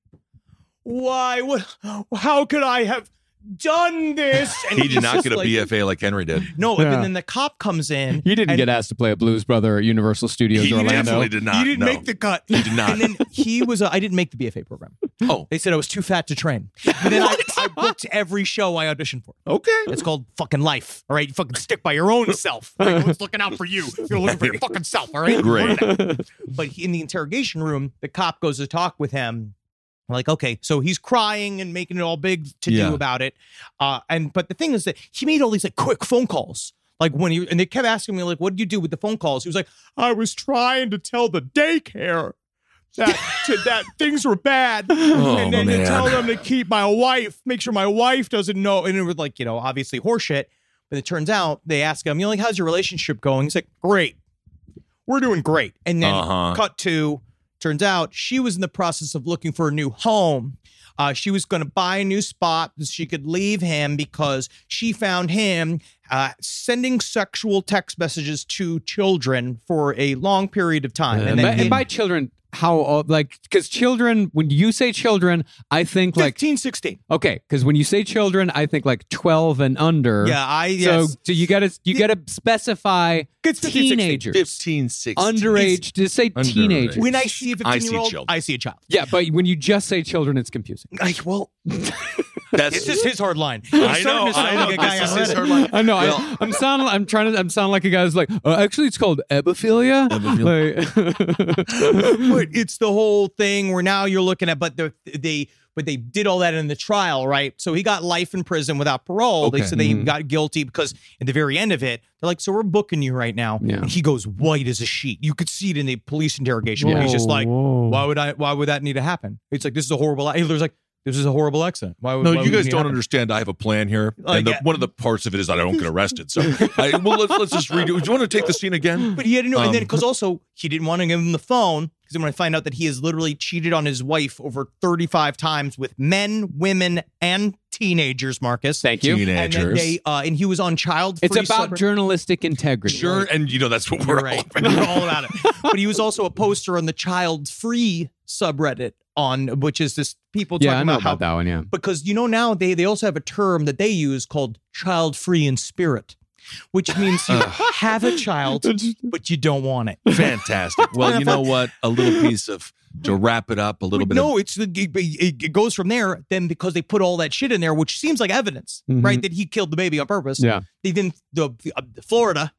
Speaker 1: why? What? How could I have?" Done this, and
Speaker 2: he did not get a
Speaker 1: like-
Speaker 2: BFA like Henry did.
Speaker 1: No,
Speaker 3: Yeah.
Speaker 1: and then the cop comes in.
Speaker 3: He didn't get asked to play a Blues Brother at Universal Studios
Speaker 2: He
Speaker 3: Orlando.
Speaker 2: definitely did not.
Speaker 1: He didn't
Speaker 2: no.
Speaker 1: make the cut.
Speaker 2: He did not.
Speaker 1: And then he was. A, I didn't make the BFA program.
Speaker 2: Oh,
Speaker 1: They said I was too fat to train. But then I, I booked every show I auditioned for.
Speaker 2: okay.
Speaker 1: It's called fucking life. All right, you fucking stick by your own self. All right? No one's looking out for you. You're looking for your fucking self. All right.
Speaker 2: Great.
Speaker 1: But he, in the interrogation room, the cop goes to talk with him. Like, okay, so he's crying and making it all big to
Speaker 2: Yeah.
Speaker 1: do about it. Uh, and but the thing is that he made all these like quick phone calls. Like when he and they kept asking me, like, what did you do with the phone calls? He was like, I was trying to tell the daycare that to, that things were bad.
Speaker 2: Oh,
Speaker 1: and then to tell them to keep my wife, make sure my wife doesn't know. And it was like, you know, obviously horseshit. But it turns out they ask him, you know, like, how's your relationship going? He's like, great. We're doing great. And then
Speaker 2: Uh-huh.
Speaker 1: cut to, turns out she was in the process of looking for a new home. Uh, she was going to buy a new spot so she could leave him because she found him uh, sending sexual text messages to children for a long period of time.
Speaker 3: and,
Speaker 1: then
Speaker 3: by, and by children, how old? Like, because children, when you say children, I think like
Speaker 1: 15, 16.
Speaker 3: okay. Because when you say children, I think like twelve and under.
Speaker 1: Yeah, I,
Speaker 3: So,
Speaker 1: yes.
Speaker 3: so you gotta you gotta specify
Speaker 1: It's 15, 16.
Speaker 3: teenagers,
Speaker 2: 15, 16.
Speaker 3: underage. Just say
Speaker 2: Underage.
Speaker 3: teenagers.
Speaker 1: When I see a
Speaker 2: I
Speaker 1: 15
Speaker 2: see
Speaker 1: year old,
Speaker 2: children.
Speaker 1: I see a child.
Speaker 3: yeah, but when you just say children, it's confusing.
Speaker 1: I, well,
Speaker 2: That's
Speaker 1: this is his hard line.
Speaker 2: I know.
Speaker 1: starting to sound
Speaker 2: I know.
Speaker 1: like a guy
Speaker 2: This
Speaker 1: on
Speaker 2: is his
Speaker 1: Reddit.
Speaker 2: hard line.
Speaker 3: I know.
Speaker 2: Well-
Speaker 3: I, I'm sound. I'm trying to. I'm sound like a guy who's like. Uh, actually, it's called ebophilia. Like-
Speaker 1: but it's the whole thing where now you're looking at, but the, they, but they did all that in the trial, right? So he got life in prison without parole. They said they
Speaker 3: Mhm.
Speaker 1: got guilty because at the very end of it, they're like, "So we're booking you right now."
Speaker 3: Yeah.
Speaker 1: And he goes white as a sheet. You could see it in the police interrogation. where he's just like,
Speaker 3: Whoa.
Speaker 1: "Why would I? Why would that need to happen?" It's like this is a horrible. He was like, "This is a horrible accent. Why would
Speaker 2: No,
Speaker 1: why
Speaker 2: you
Speaker 1: would
Speaker 2: guys don't
Speaker 1: happen?
Speaker 2: understand. I have a plan here,
Speaker 1: Like,
Speaker 2: and the,
Speaker 1: yeah.
Speaker 2: one of the parts of it is that I don't get arrested. So, I, well, let's, let's just redo. Do you want to take the scene again?
Speaker 1: But he had to know, and then
Speaker 2: Um,
Speaker 1: because also he didn't want to give him the phone because then when I find out that he has literally cheated on his wife over 35 times with men, women, and teenagers, Marcus.
Speaker 3: Thank you.
Speaker 1: And
Speaker 2: Teenagers.
Speaker 1: they uh, and he was on child.
Speaker 3: It's about
Speaker 1: sub-
Speaker 3: journalistic integrity.
Speaker 2: Sure, and you know that's what we're
Speaker 1: You're right.
Speaker 2: all
Speaker 1: We're all about it. But he was also a poster on the child free subreddit on which is this people
Speaker 3: Yeah, I know
Speaker 1: about how
Speaker 3: about that one. Yeah.
Speaker 1: because you know now they they also have a term that they use called child free in spirit, which means you have a child but you don't want it.
Speaker 2: fantastic. Well, you know what? A little piece of to wrap it up. A little bit.
Speaker 1: no,
Speaker 2: of,
Speaker 1: it's the it, it goes from there. Then because they put all that shit in there, which seems like evidence,
Speaker 3: Mhm.
Speaker 1: right, that he killed the baby on purpose.
Speaker 3: Yeah.
Speaker 1: They then the uh, the Florida,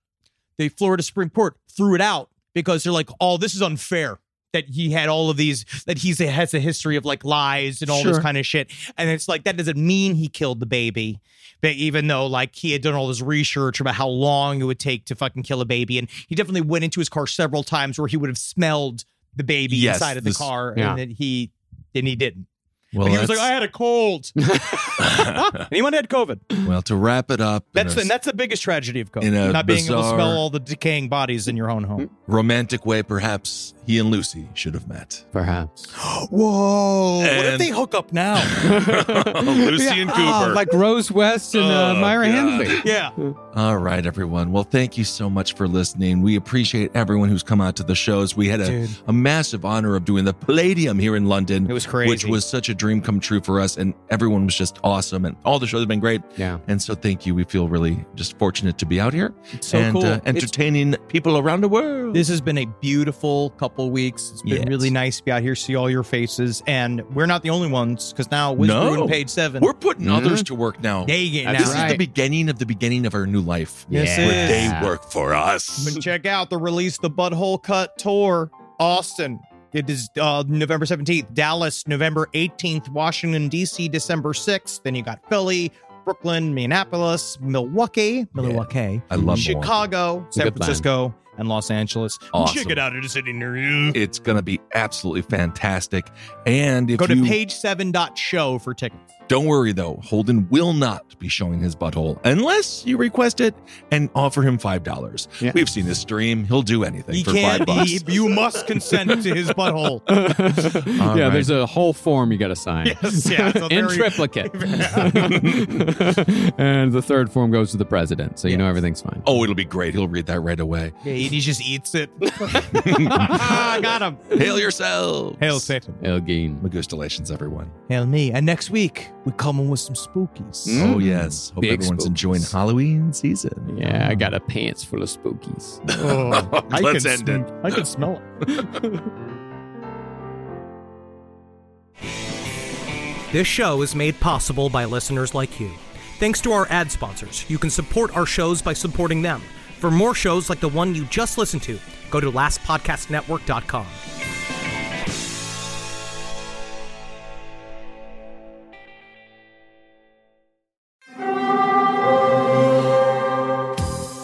Speaker 1: the Florida Supreme Court threw it out because they're like, oh, this is unfair. That he had all of these, that he's has a history of like lies and all this kind of shit, and it's like that doesn't mean he killed the baby, but even though like he had done all this research about how long it would take to fucking kill a baby, and he definitely went into his car several times where he would have smelled the baby
Speaker 2: Yes,
Speaker 1: inside of the
Speaker 2: this-
Speaker 1: car,
Speaker 3: yeah.
Speaker 1: and then he and he didn't.
Speaker 2: Well,
Speaker 1: And he was like, I had a cold. Anyone had COVID?
Speaker 2: well, to wrap it up,
Speaker 1: That's
Speaker 2: a
Speaker 1: the, and that's the biggest tragedy of COVID.
Speaker 2: in a
Speaker 1: Not being able to
Speaker 2: bizarre-
Speaker 1: smell all the decaying bodies in your own home.
Speaker 2: romantic way, perhaps he and Lucy should have met.
Speaker 3: Perhaps.
Speaker 1: Whoa! what if
Speaker 2: And-
Speaker 1: they hook up now?
Speaker 2: Lucy and
Speaker 3: Oh,
Speaker 2: Cooper.
Speaker 3: like Rose West and uh,
Speaker 2: Oh,
Speaker 3: Myra
Speaker 2: God.
Speaker 3: Hindley.
Speaker 1: yeah.
Speaker 2: All right, everyone. Well, thank you so much for listening. We appreciate everyone who's come out to the shows. We had a,
Speaker 1: Dude.
Speaker 2: a massive honor of doing the Palladium here in London.
Speaker 1: It was crazy.
Speaker 2: Which was such a dream come true for us. And everyone was just awesome. And all the shows have been great.
Speaker 3: Yeah.
Speaker 2: And so thank you. We feel really just fortunate to be out here
Speaker 1: It's so
Speaker 2: and
Speaker 1: cool.
Speaker 2: uh,
Speaker 1: It's-
Speaker 2: entertaining people around the world.
Speaker 1: This has been a beautiful couple weeks. It's been
Speaker 2: Yes.
Speaker 1: really nice to be out here, see all your faces, and we're not the only ones because now Wiz
Speaker 2: No.
Speaker 1: Page Seven,
Speaker 2: We're putting others to work now.
Speaker 1: they get now.
Speaker 2: this is the beginning of the beginning of our new life.
Speaker 1: Yes,
Speaker 3: Yeah.
Speaker 1: it
Speaker 2: Where
Speaker 1: is.
Speaker 2: they work for us.
Speaker 1: But check out the release, the Butthole Cut Tour, Austin. It is uh, November 17th, Dallas, November 18th, Washington, D.C., December 6th. Then you got Philly, Brooklyn, Minneapolis, Milwaukee, Milwaukee,
Speaker 2: I love Milwaukee.
Speaker 1: Chicago,
Speaker 3: a
Speaker 1: San
Speaker 3: good plan.
Speaker 1: Francisco, and Los Angeles.
Speaker 2: Awesome.
Speaker 1: Check it out. It is sitting near you.
Speaker 2: It's going to be absolutely fantastic. And if
Speaker 1: Go to
Speaker 2: you
Speaker 1: page7.show for tickets.
Speaker 2: Don't worry though, Holden will not be showing his butthole unless you request it and offer him five dollars.
Speaker 3: Yeah.
Speaker 2: We've seen this stream; he'll do anything
Speaker 1: He
Speaker 2: for
Speaker 1: can't.
Speaker 2: five bucks.
Speaker 1: He, you must consent to his butthole.
Speaker 3: Yeah,
Speaker 2: right.
Speaker 3: there's a whole form you got to sign.
Speaker 1: Yes, yeah, it's
Speaker 3: In
Speaker 1: very-
Speaker 3: triplicate. and the third form goes to the president, so you know everything's fine.
Speaker 2: oh, it'll be great. He'll read that right away.
Speaker 1: Yeah, he just eats it. I ah, got him.
Speaker 2: Hail yourself!
Speaker 1: Hail Satan.
Speaker 3: Elgin.
Speaker 2: Magustalations, everyone.
Speaker 1: Hail me. And next week, we coming with some spookies.
Speaker 2: Oh mm. yes, hope
Speaker 3: Big
Speaker 2: everyone's
Speaker 3: spooks.
Speaker 2: enjoying Halloween season.
Speaker 3: Yeah, I got a pants full of spookies.
Speaker 1: Oh, I
Speaker 2: Let's
Speaker 1: can
Speaker 2: end it.
Speaker 1: I can smell it.
Speaker 4: This show is made possible by listeners like you. Thanks to our ad sponsors, you can support our shows by supporting them. For more shows like the one you just listened to, go to lastpodcastnetwork.com.